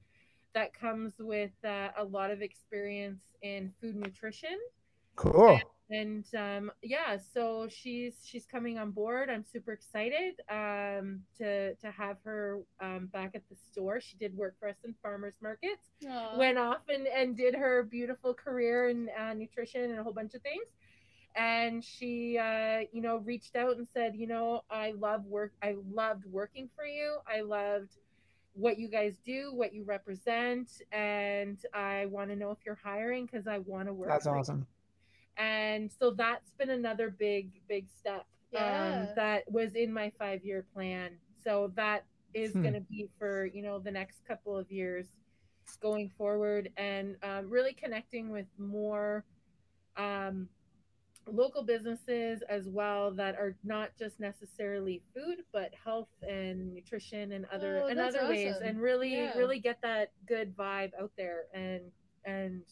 [SPEAKER 3] that comes with uh, a lot of experience in food nutrition
[SPEAKER 1] Cool.
[SPEAKER 3] and um, yeah so she's she's coming on board. I'm super excited um, to to have her um, back at the store. She did work for us in farmers markets
[SPEAKER 2] Aw.
[SPEAKER 3] went off and, and did her beautiful career in uh, nutrition and a whole bunch of things. And she uh, you know reached out and said you know i love work i loved working for you. I loved what you guys do what you represent and i want to know if you're hiring because i want to work
[SPEAKER 1] That's
[SPEAKER 3] for you."
[SPEAKER 1] Awesome.
[SPEAKER 3] and so that's been another big big step
[SPEAKER 2] Yeah.
[SPEAKER 3] um, that was in my five year plan so that is
[SPEAKER 1] Hmm.
[SPEAKER 3] going to be for you know the next couple of years going forward and um, really connecting with more um, local businesses as well that are not just necessarily food but health and nutrition and other
[SPEAKER 2] Oh,
[SPEAKER 3] and
[SPEAKER 2] that's
[SPEAKER 3] other ways and really
[SPEAKER 2] Yeah.
[SPEAKER 3] really get that good vibe out there and and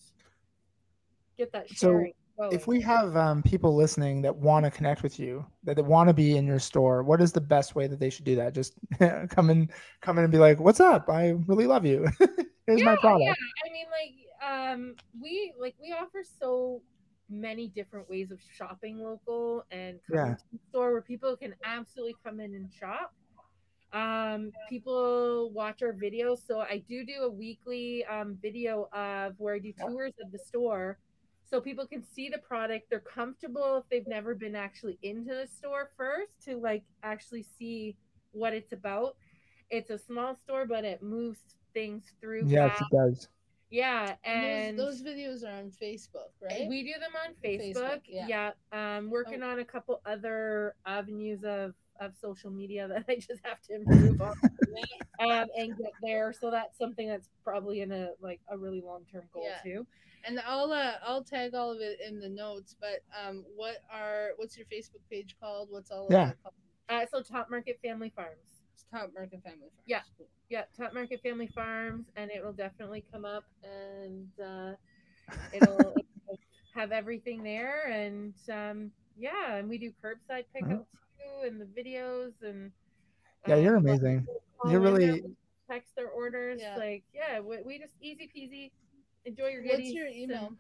[SPEAKER 3] get that
[SPEAKER 1] So, If we have um, people listening that want to connect with you, that, that want to be in your store, what is the best way that they should do that? Just come in, come in and be like, "What's up? I really love you. Here's my product."
[SPEAKER 3] Yeah, I mean, like, um, we like we offer so many different ways of shopping local and
[SPEAKER 1] Yeah.
[SPEAKER 3] to the store where people can absolutely come in and shop. Um, people watch our videos, so I do do a weekly um, video of where I do tours of the store, so people can see the product. They're comfortable if they've never been actually into the store first to like actually see what it's about. It's a small store, but it moves things through
[SPEAKER 1] Yes,
[SPEAKER 3] fast.
[SPEAKER 1] it does.
[SPEAKER 3] Yeah, and
[SPEAKER 2] And those, those videos are on Facebook, right?
[SPEAKER 3] we do them on Facebook.
[SPEAKER 2] Facebook,
[SPEAKER 3] yeah.
[SPEAKER 2] yeah.
[SPEAKER 3] Um, working
[SPEAKER 2] Oh.
[SPEAKER 3] on a couple other avenues of of social media that I just have to improve on um, and get there. So that's something that's probably in a like a really long term goal
[SPEAKER 2] Yeah.
[SPEAKER 3] too.
[SPEAKER 2] And I'll uh, I'll tag all of it in the notes. But um, what are what's your Facebook page called? What's all
[SPEAKER 1] Yeah.
[SPEAKER 2] of it called?
[SPEAKER 3] Uh, so Top Market Family Farms.
[SPEAKER 2] It's Top Market Family Farms.
[SPEAKER 3] Yeah.
[SPEAKER 2] Cool.
[SPEAKER 3] Yeah, Top Market Family Farms, and it will definitely come up and uh, it'll, it'll have everything there. And um, yeah, and we do curbside pickup too, and the videos and
[SPEAKER 1] Yeah, you're
[SPEAKER 3] um,
[SPEAKER 1] amazing. You're really-
[SPEAKER 3] text their orders.
[SPEAKER 2] Yeah.
[SPEAKER 3] Like yeah, we, we just easy peasy. Enjoy your
[SPEAKER 2] What's your email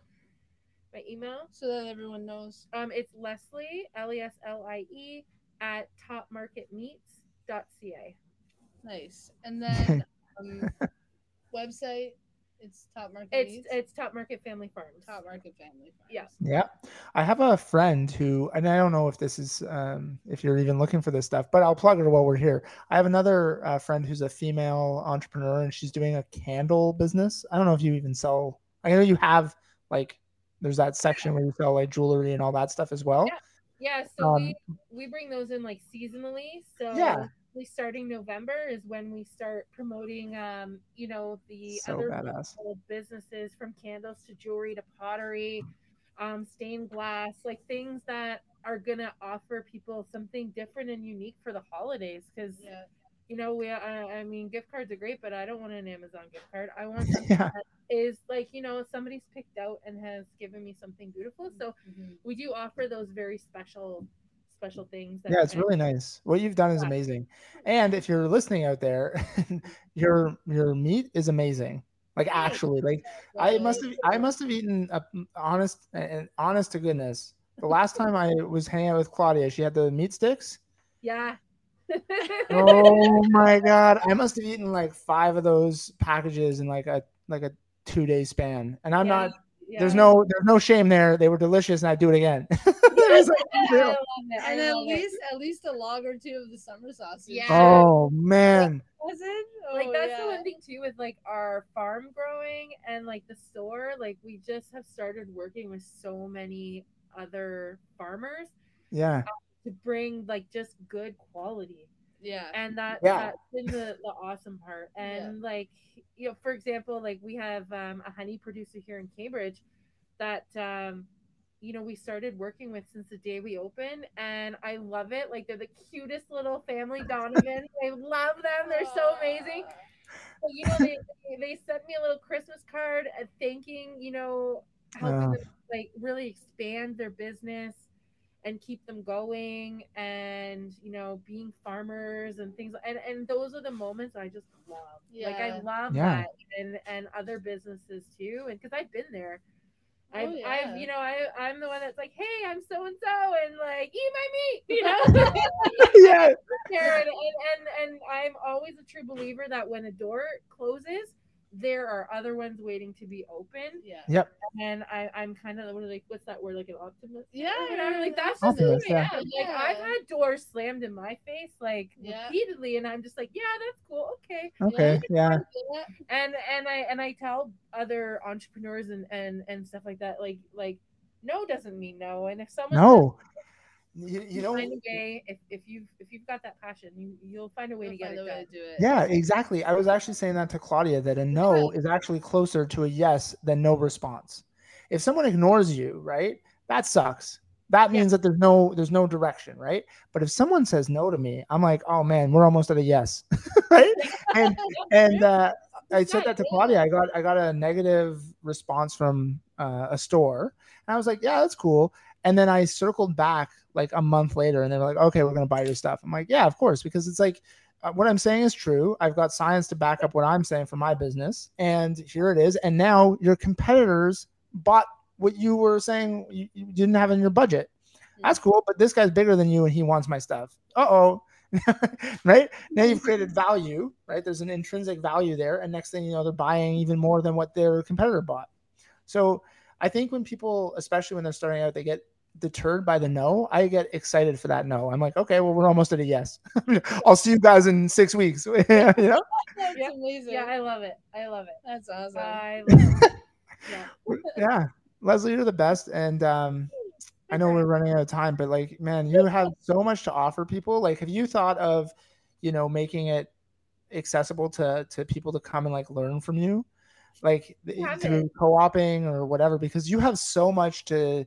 [SPEAKER 3] My email.
[SPEAKER 2] so that everyone knows?
[SPEAKER 3] Um, it's Leslie L E S L I E at topmarketmeats.ca.
[SPEAKER 2] Nice. And then um, website. It's Top Market.
[SPEAKER 3] It's
[SPEAKER 2] Meats?
[SPEAKER 3] it's Top Market Family Farms.
[SPEAKER 2] Top Market Family Farms.
[SPEAKER 3] Yeah.
[SPEAKER 1] Yeah. I have a friend who, and I don't know if this is, um, if you're even looking for this stuff, but I'll plug her while we're here. I have another uh, friend who's a female entrepreneur and she's doing a candle business. I don't know if you even sell, I know you have like, there's that section where you sell like jewelry and all that stuff as well.
[SPEAKER 3] Yeah, so
[SPEAKER 1] Um,
[SPEAKER 3] we we bring those in like seasonally. So
[SPEAKER 1] Yeah.
[SPEAKER 3] We starting November is when we start promoting um, you know, the
[SPEAKER 1] So
[SPEAKER 3] other businesses from candles to jewelry to pottery, um, stained glass, like things that are gonna offer people something different and unique for the holidays. Because
[SPEAKER 2] Yeah.
[SPEAKER 3] you know, we I, I mean, gift cards are great, but I don't want an Amazon gift card. I want something
[SPEAKER 1] Yeah.
[SPEAKER 3] that is like you know somebody's picked out and has given me something beautiful. So
[SPEAKER 2] Mhm.
[SPEAKER 3] we do offer those very special special things that
[SPEAKER 1] Yeah, it's really nice. What you've done is
[SPEAKER 3] Yeah.
[SPEAKER 1] amazing. And if you're listening out there, your your meat is amazing. Like actually, like I must have I must have eaten a mm, honest and honest to goodness. The last time I was hanging out with Claudia, she had the meat sticks.
[SPEAKER 3] yeah
[SPEAKER 1] Oh my god. I must have eaten like five of those packages in like a like a two day span. And I'm
[SPEAKER 3] Yeah,
[SPEAKER 1] not
[SPEAKER 3] yeah.
[SPEAKER 1] there's no there's no shame there. They were delicious and I'd do it again. It was like,
[SPEAKER 3] I love it. I
[SPEAKER 2] And at
[SPEAKER 3] love it.
[SPEAKER 2] least at least a log or two of the summer sausage.
[SPEAKER 3] Yeah.
[SPEAKER 1] oh man.
[SPEAKER 2] Was it?
[SPEAKER 3] like
[SPEAKER 2] Oh,
[SPEAKER 3] that's that's the one thing too with like our farm growing and like the store. Like we just have started working with so many other farmers
[SPEAKER 1] Yeah.
[SPEAKER 3] to bring like just good quality.
[SPEAKER 2] Yeah.
[SPEAKER 3] and that
[SPEAKER 1] Yeah.
[SPEAKER 3] that's been the, the awesome part and like you know for example like we have um, a honey producer here in cambridge that um you know we started working with since the day we opened and i love it. Like they're the cutest little family donovan. I love them. They're so amazing. But, you know they, they- they sent me a little christmas card uh, thanking you know helping
[SPEAKER 1] Oh.
[SPEAKER 3] them like really expand their business and keep them going and you know being farmers and things and and those are the moments i just love. Like i love
[SPEAKER 1] Yeah.
[SPEAKER 3] that and and other businesses too and because i've been there
[SPEAKER 2] Oh,
[SPEAKER 3] I've,
[SPEAKER 2] yeah.
[SPEAKER 3] I've, you know, I, I'm the one that's like, hey, I'm so and so, and like, eat my meat, you know.
[SPEAKER 1] yeah.
[SPEAKER 3] there and, and, and and I'm always a true believer that when a door closes, there are other ones waiting to be open.
[SPEAKER 2] Yeah. Yep.
[SPEAKER 3] And I, I'm kind of like, what's that word? Like an optimist?
[SPEAKER 2] Yeah,
[SPEAKER 3] You know, like that's just
[SPEAKER 1] Optimist,
[SPEAKER 3] who
[SPEAKER 1] yeah.
[SPEAKER 3] Like
[SPEAKER 2] Yeah.
[SPEAKER 3] I've had doors slammed in my face like
[SPEAKER 2] Yeah.
[SPEAKER 3] repeatedly, and I'm just like, yeah, that's cool, okay.
[SPEAKER 1] Okay. Yeah.
[SPEAKER 2] Yeah.
[SPEAKER 3] And and I and I tell other entrepreneurs and and and stuff like that, like like no doesn't mean no. And if someone
[SPEAKER 1] No.
[SPEAKER 3] Says,
[SPEAKER 1] you know.
[SPEAKER 3] find a way, if if you've if you've got that passion, you you'll find a way to
[SPEAKER 2] You'll
[SPEAKER 3] get
[SPEAKER 2] find
[SPEAKER 3] it
[SPEAKER 2] a way
[SPEAKER 3] done.
[SPEAKER 2] to do it.
[SPEAKER 1] Yeah, exactly. I was actually saying that to Claudia that a no is actually closer to a yes than no response. If someone ignores you, right? That sucks. That
[SPEAKER 3] Yeah.
[SPEAKER 1] means that there's no there's no direction, right? But if someone says no to me, I'm like, "Oh man, we're almost at a yes." right? And and uh I said that to Claudia. I got I got a negative response from uh, a store, and I was like, "Yeah, that's cool." And then I circled back like a month later, and they were like, "Okay, we're gonna buy your stuff." I'm like, "Yeah, of course," because it's like uh, what I'm saying is true. I've got science to back up what I'm saying for my business, and here it is. And now your competitors bought what you were saying you, you didn't have in your budget. That's cool, but this guy's bigger than you, and he wants my stuff. Uh oh. right now you've created value right there's an intrinsic value there and next thing you know they're buying even more than what their competitor bought so i think when people especially when they're starting out they get deterred by the no i get excited for that no i'm like okay well we're almost at a yes i'll see you guys in six weeks you know
[SPEAKER 2] That's
[SPEAKER 3] Yeah.
[SPEAKER 2] amazing.
[SPEAKER 3] Yeah, I love it. I love it.
[SPEAKER 2] That's awesome.
[SPEAKER 3] I love it. Yeah.
[SPEAKER 1] yeah leslie you're the best and um I know we're running out of time, but like, man, you have so much to offer people. Like, have you thought of, you know, making it accessible to to people to come and like learn from you, like through co-oping or whatever? Because you have so much to.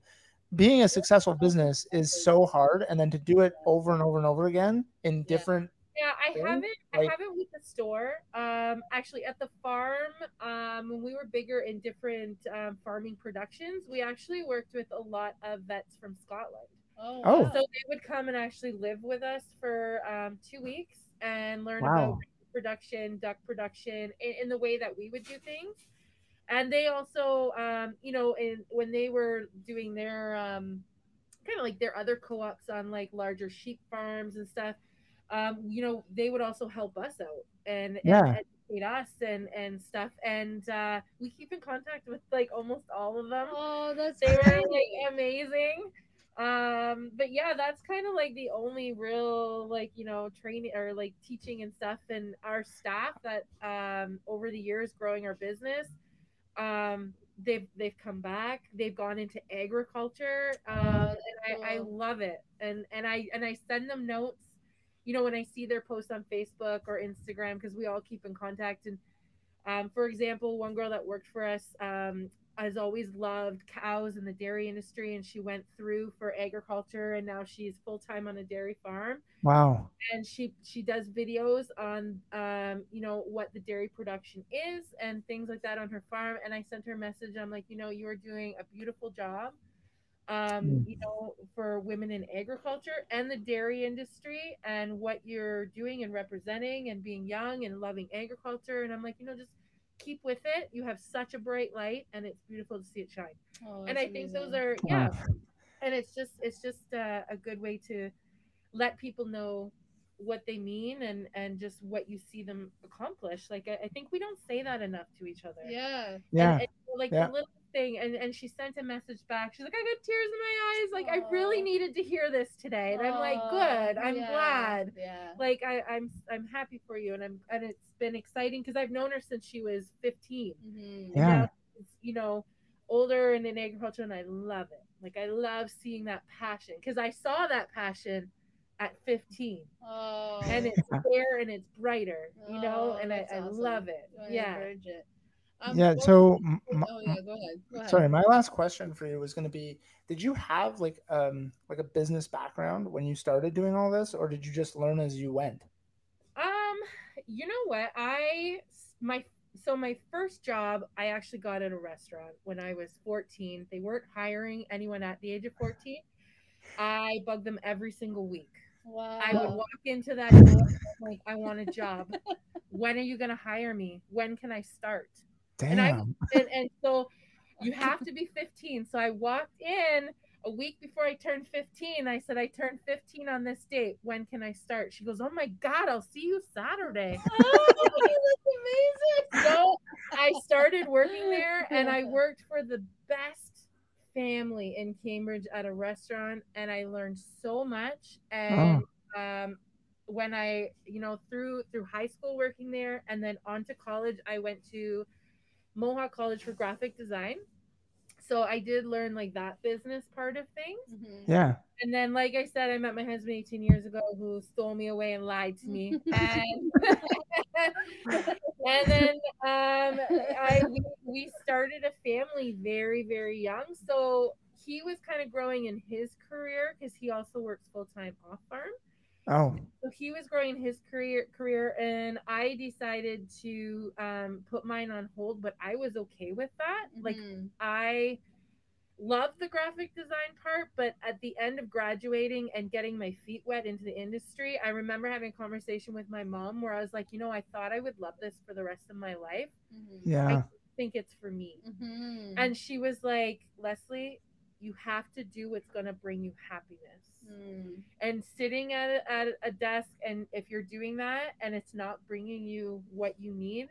[SPEAKER 1] Being a successful business is so hard, and then to do it over and over and over again in different.
[SPEAKER 3] Yeah, I
[SPEAKER 1] thing,
[SPEAKER 3] haven't. I haven't with the store. Um, actually, at the farm, um, when we were bigger in different um, farming productions, we actually worked with a lot of vets from Scotland.
[SPEAKER 2] oh,
[SPEAKER 1] Oh.
[SPEAKER 2] wow.
[SPEAKER 3] So they would come and actually live with us for um, two weeks and learn
[SPEAKER 1] Wow.
[SPEAKER 3] about production, duck production, in, in the way that we would do things. And they also, um, you know, in when they were doing their um, kind of like their other co-ops on like larger sheep farms and stuff, um, you know, they would also help us out and, and
[SPEAKER 1] Yeah.
[SPEAKER 3] educate us and and stuff. And uh, we keep in contact with like almost all of them
[SPEAKER 2] Oh, that's
[SPEAKER 3] they were like amazing um but yeah that's kind of like the only real like you know training or like teaching and stuff and our staff that um over the years growing our business. Um they've they've come back. They've gone into agriculture um
[SPEAKER 2] Oh,
[SPEAKER 3] and I, I love it. And and i and i send them notes you know when i see their posts on facebook or instagram because we all keep in contact. And um, for example, one girl that worked for us um, has always loved cows and the dairy industry, and she went through for agriculture, and now she's full time on a dairy farm.
[SPEAKER 1] Wow.
[SPEAKER 3] And she she does videos on um, you know what the dairy production is and things like that on her farm. And I sent her a message. I'm like, you know, you are doing a beautiful job. Um,
[SPEAKER 1] Mm.
[SPEAKER 3] you know, for women in agriculture and the dairy industry, and what you're doing and representing, and being young and loving agriculture. And I'm like, you know, just keep with it. You have such a bright light, and it's beautiful to see it shine.
[SPEAKER 2] Oh,
[SPEAKER 3] and
[SPEAKER 2] that's
[SPEAKER 3] I think those are yeah,
[SPEAKER 1] Wow.
[SPEAKER 3] and it's just it's just uh, a good way to let people know what they mean and and just what you see them accomplish. Like I, I think we don't say that enough to each other.
[SPEAKER 2] Yeah.
[SPEAKER 1] Yeah.
[SPEAKER 3] And, and, like
[SPEAKER 1] Yeah.
[SPEAKER 3] the little thing and and she sent a message back. She's like i got tears in my eyes. Like i really needed to hear this today. And i'm like good. I'm
[SPEAKER 2] yeah,
[SPEAKER 3] glad.
[SPEAKER 2] Yeah.
[SPEAKER 3] like I, i'm i'm happy for you and i'm and it's been exciting because i've known her since she was 15
[SPEAKER 2] Mhm.
[SPEAKER 1] Yeah.
[SPEAKER 3] now she's, you know older and in agriculture and i love it. Like i love seeing that passion because i saw that passion at 15
[SPEAKER 2] Oh.
[SPEAKER 3] and it's there and it's brighter you know?
[SPEAKER 2] Oh,
[SPEAKER 3] and I,
[SPEAKER 2] that's
[SPEAKER 3] I
[SPEAKER 2] awesome.
[SPEAKER 3] love it.
[SPEAKER 2] You
[SPEAKER 3] yeah.
[SPEAKER 2] encourage it. Um,
[SPEAKER 1] yeah. So, m- m-
[SPEAKER 2] oh yeah, go ahead. Go ahead.
[SPEAKER 1] sorry, my last question for you was going to be: Did you have like um like a business background when you started doing all this, or did you just learn as you went?
[SPEAKER 3] Um, you know what? I my so my first job I actually got at a restaurant when I was 14. They weren't hiring anyone at the age of 14. I bugged them every single week.
[SPEAKER 2] Wow.
[SPEAKER 3] I would walk into that door like I want a job. When are you going to hire me? When can I start?
[SPEAKER 1] Damn.
[SPEAKER 3] And I- And and so you have to be 15. So I walked in a week before I turned 15. I said I turned 15 on this date. When can I start? She goes, "Oh my god, I'll see you Saturday."
[SPEAKER 2] Oh, that's amazing.
[SPEAKER 3] so I started working there and I worked for the best family in Cambridge at a restaurant and I learned so much and um when I you know through through high school working there and then on to college I went to Mohawk College for graphic design so I did learn like that business part of things
[SPEAKER 2] Mhm.
[SPEAKER 1] yeah.
[SPEAKER 3] and then, like I said, I met my husband 18 years ago who stole me away and lied to me. And, and then um, I we, we started a family very, very young. So he was kind of growing in his career because he also works full time off farm.
[SPEAKER 1] Oh.
[SPEAKER 3] So he was growing his career career, and I decided to um, put mine on hold. But I was okay with that. Like
[SPEAKER 2] Mhm.
[SPEAKER 3] I love the graphic design part, but at the end of graduating and getting my feet wet into the industry, I remember having a conversation with my mom where I was like, you know, I thought I would love this for the rest of my life.
[SPEAKER 2] Mhm.
[SPEAKER 1] Yeah.
[SPEAKER 3] I think it's for me.
[SPEAKER 2] Mhm.
[SPEAKER 3] And she was like, Leslie, you have to do what's going to bring you happiness.
[SPEAKER 2] Mm.
[SPEAKER 3] And sitting at a, at a desk, and if you're doing that and it's not bringing you what you need,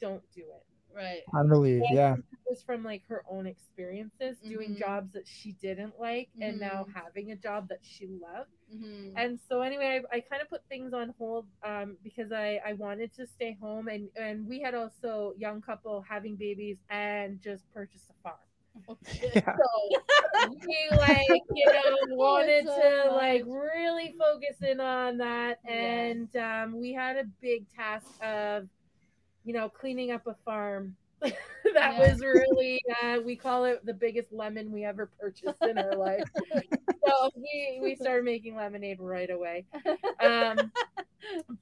[SPEAKER 3] don't do it.
[SPEAKER 2] Right.
[SPEAKER 1] I believe. Yeah.
[SPEAKER 3] was from like her own experiences doing
[SPEAKER 2] Mhm.
[SPEAKER 3] jobs that she didn't like and now
[SPEAKER 2] Mhm.
[SPEAKER 3] having a job that she loved
[SPEAKER 2] Mhm.
[SPEAKER 3] and so anyway i, I kind of put things on hold um, because I, I wanted to stay home and and we had also young couple having babies and just purchased a farm
[SPEAKER 2] shit.
[SPEAKER 1] Yeah.
[SPEAKER 3] so we like you know wanted
[SPEAKER 2] so
[SPEAKER 3] to like really focus in on that
[SPEAKER 2] Yeah.
[SPEAKER 3] and um, we had a big task of you know cleaning up a farm that
[SPEAKER 2] Yeah.
[SPEAKER 3] was really uh, we call it the biggest lemon we ever purchased in our life so we we started making lemonade right away um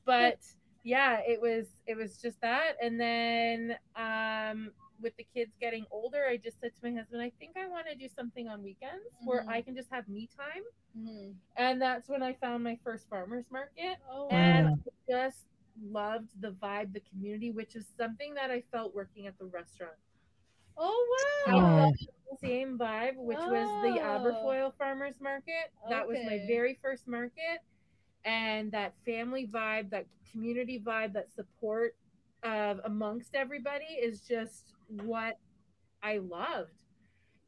[SPEAKER 3] but yeah it was it was just that and then um with the kids getting older i just said to my husband i think i want to do something on weekends where
[SPEAKER 2] Mhm.
[SPEAKER 3] i can just have me time
[SPEAKER 2] Mhm.
[SPEAKER 3] and that's when i found my first farmers market
[SPEAKER 2] Oh,
[SPEAKER 3] and. I just loved the vibe the community which is something that i felt working at the restaurant
[SPEAKER 2] oh
[SPEAKER 3] I
[SPEAKER 2] wow.
[SPEAKER 3] felt the same vibe, which was the
[SPEAKER 2] Oh.
[SPEAKER 3] Aberfoyle Farmers Market. That was my very first market. And that family vibe, that community vibe, that support of amongst everybody is just what I loved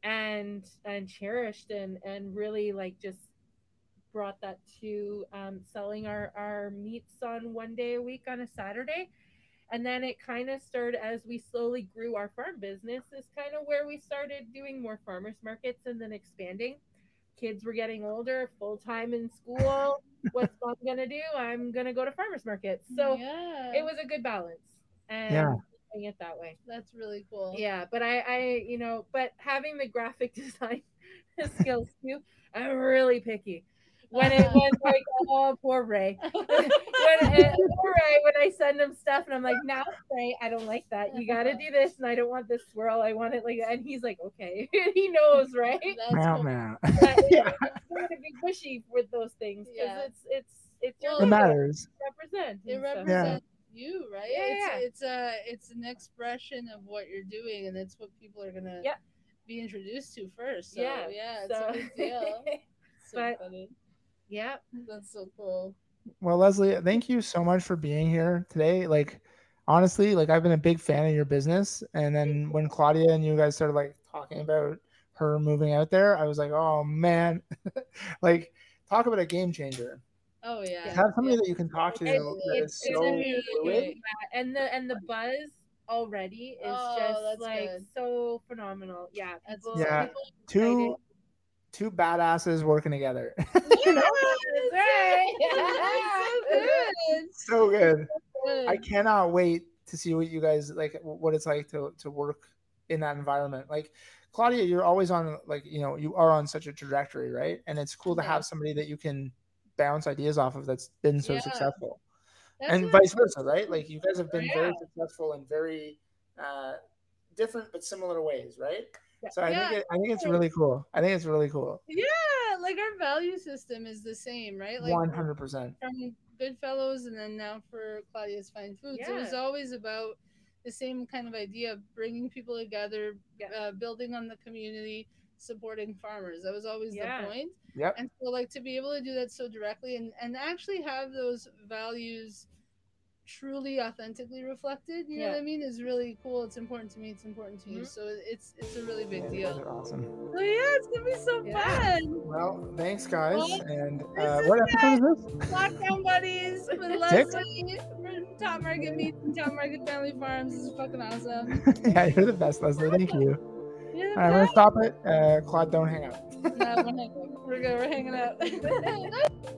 [SPEAKER 3] and and cherished and and really like just brought that to um, selling our our meats on one day a week on a Saturday. And then it kind of started as we slowly grew our farm business is kind of where we started doing more farmers markets and then expanding. Kids were getting older full time in school. What's mom gonna do? I'm gonna go to farmers markets. So
[SPEAKER 2] yeah,
[SPEAKER 3] it was a good balance. And
[SPEAKER 1] Yeah.
[SPEAKER 3] Doing it that way
[SPEAKER 2] that's really cool.
[SPEAKER 3] yeah but i i you know but having the graphic design skills too i'm really picky when it was like oh poor ray when uh, poor Ray, when I send him stuff and I'm like, now Ray, I don't like that. You got to do this, and I don't want this swirl. I want it like, that. and he's like, okay, he knows, right?
[SPEAKER 2] That's
[SPEAKER 1] Wow,
[SPEAKER 2] cool.
[SPEAKER 1] man.
[SPEAKER 3] But it-
[SPEAKER 1] Yeah.
[SPEAKER 3] it's going to be pushy with those things because
[SPEAKER 2] Yeah.
[SPEAKER 3] it's it's it's your
[SPEAKER 2] Well,
[SPEAKER 1] It matters.
[SPEAKER 3] represent.
[SPEAKER 2] It
[SPEAKER 3] and stuff.
[SPEAKER 2] Represents you, right?
[SPEAKER 3] Yeah,
[SPEAKER 2] it's
[SPEAKER 3] yeah.
[SPEAKER 2] it's a it's an expression of what you're doing, and it's what people are gonna
[SPEAKER 3] Yep.
[SPEAKER 2] be introduced to first. So,
[SPEAKER 3] Yeah,
[SPEAKER 2] yeah, it's
[SPEAKER 3] so-
[SPEAKER 2] a big deal. So
[SPEAKER 3] But-
[SPEAKER 2] funny.
[SPEAKER 3] yeah,
[SPEAKER 2] That's so cool.
[SPEAKER 1] Well, Leslie, thank you so much for being here today. Like, honestly, like I've been a big fan of your business, and then when Claudia and you guys started like talking about her moving out there, I was like, oh man, like talk about a game changer.
[SPEAKER 2] Oh yeah.
[SPEAKER 1] Have somebody that you can talk to
[SPEAKER 3] It-
[SPEAKER 1] that
[SPEAKER 3] it's
[SPEAKER 1] so
[SPEAKER 3] gonna be
[SPEAKER 1] fluid.
[SPEAKER 3] Yeah, and the and the buzz already is
[SPEAKER 2] Oh,
[SPEAKER 3] just like
[SPEAKER 2] good.
[SPEAKER 3] so phenomenal. Yeah,
[SPEAKER 2] That's
[SPEAKER 3] people,
[SPEAKER 1] Yeah.
[SPEAKER 3] people
[SPEAKER 1] Two two badasses working together.
[SPEAKER 2] Yeah,
[SPEAKER 3] That's right.
[SPEAKER 2] so good.
[SPEAKER 1] so good.
[SPEAKER 2] Good.
[SPEAKER 1] I cannot wait to see what you guys like what it's like to to work in that environment. Like Claudia, you're always on like you know you are on such a trajectory, right? And it's cool to have somebody that you can bounce ideas off of that's been so
[SPEAKER 2] Yeah.
[SPEAKER 1] successful,
[SPEAKER 2] That's
[SPEAKER 1] and
[SPEAKER 2] what-
[SPEAKER 1] vice versa, right? Like you guys have been very successful in very uh, different but similar ways, right? So I
[SPEAKER 2] Yeah.
[SPEAKER 1] think it, I think it's really cool. I think it's really cool.
[SPEAKER 2] Yeah, like our value system is the same, right? Like
[SPEAKER 1] One hundred percent.
[SPEAKER 2] from Goodfellows and then now for Claudia's Fine Foods. It was always about the same kind of idea of bringing people together,
[SPEAKER 3] Yeah.
[SPEAKER 2] uh, building on the community, supporting farmers. That was always
[SPEAKER 3] Yeah.
[SPEAKER 2] the point.
[SPEAKER 1] Yep.
[SPEAKER 2] And so, like, to be able to do that so directly and, and actually have those values truly authentically reflected, you know what I mean, is really cool. It's important to me. It's important to you.
[SPEAKER 3] Mhm.
[SPEAKER 2] So it's it's a really big
[SPEAKER 1] Yeah,
[SPEAKER 2] deal.
[SPEAKER 1] awesome.
[SPEAKER 2] So yeah, it's gonna be so
[SPEAKER 3] Yeah.
[SPEAKER 2] fun.
[SPEAKER 1] Well, thanks guys.
[SPEAKER 2] Well,
[SPEAKER 1] And uh, what episode is this?
[SPEAKER 2] Lockdown buddies with Leslie from Top Market Meats and Top Market Family Farms. This is fucking awesome.
[SPEAKER 1] yeah, you're the best, Leslie. Thank you.
[SPEAKER 2] Yeah,
[SPEAKER 1] All right, I'm gonna stop it. Uh, Claude, don't hang up.
[SPEAKER 2] no, we're, hanging, we're good. We're hanging out.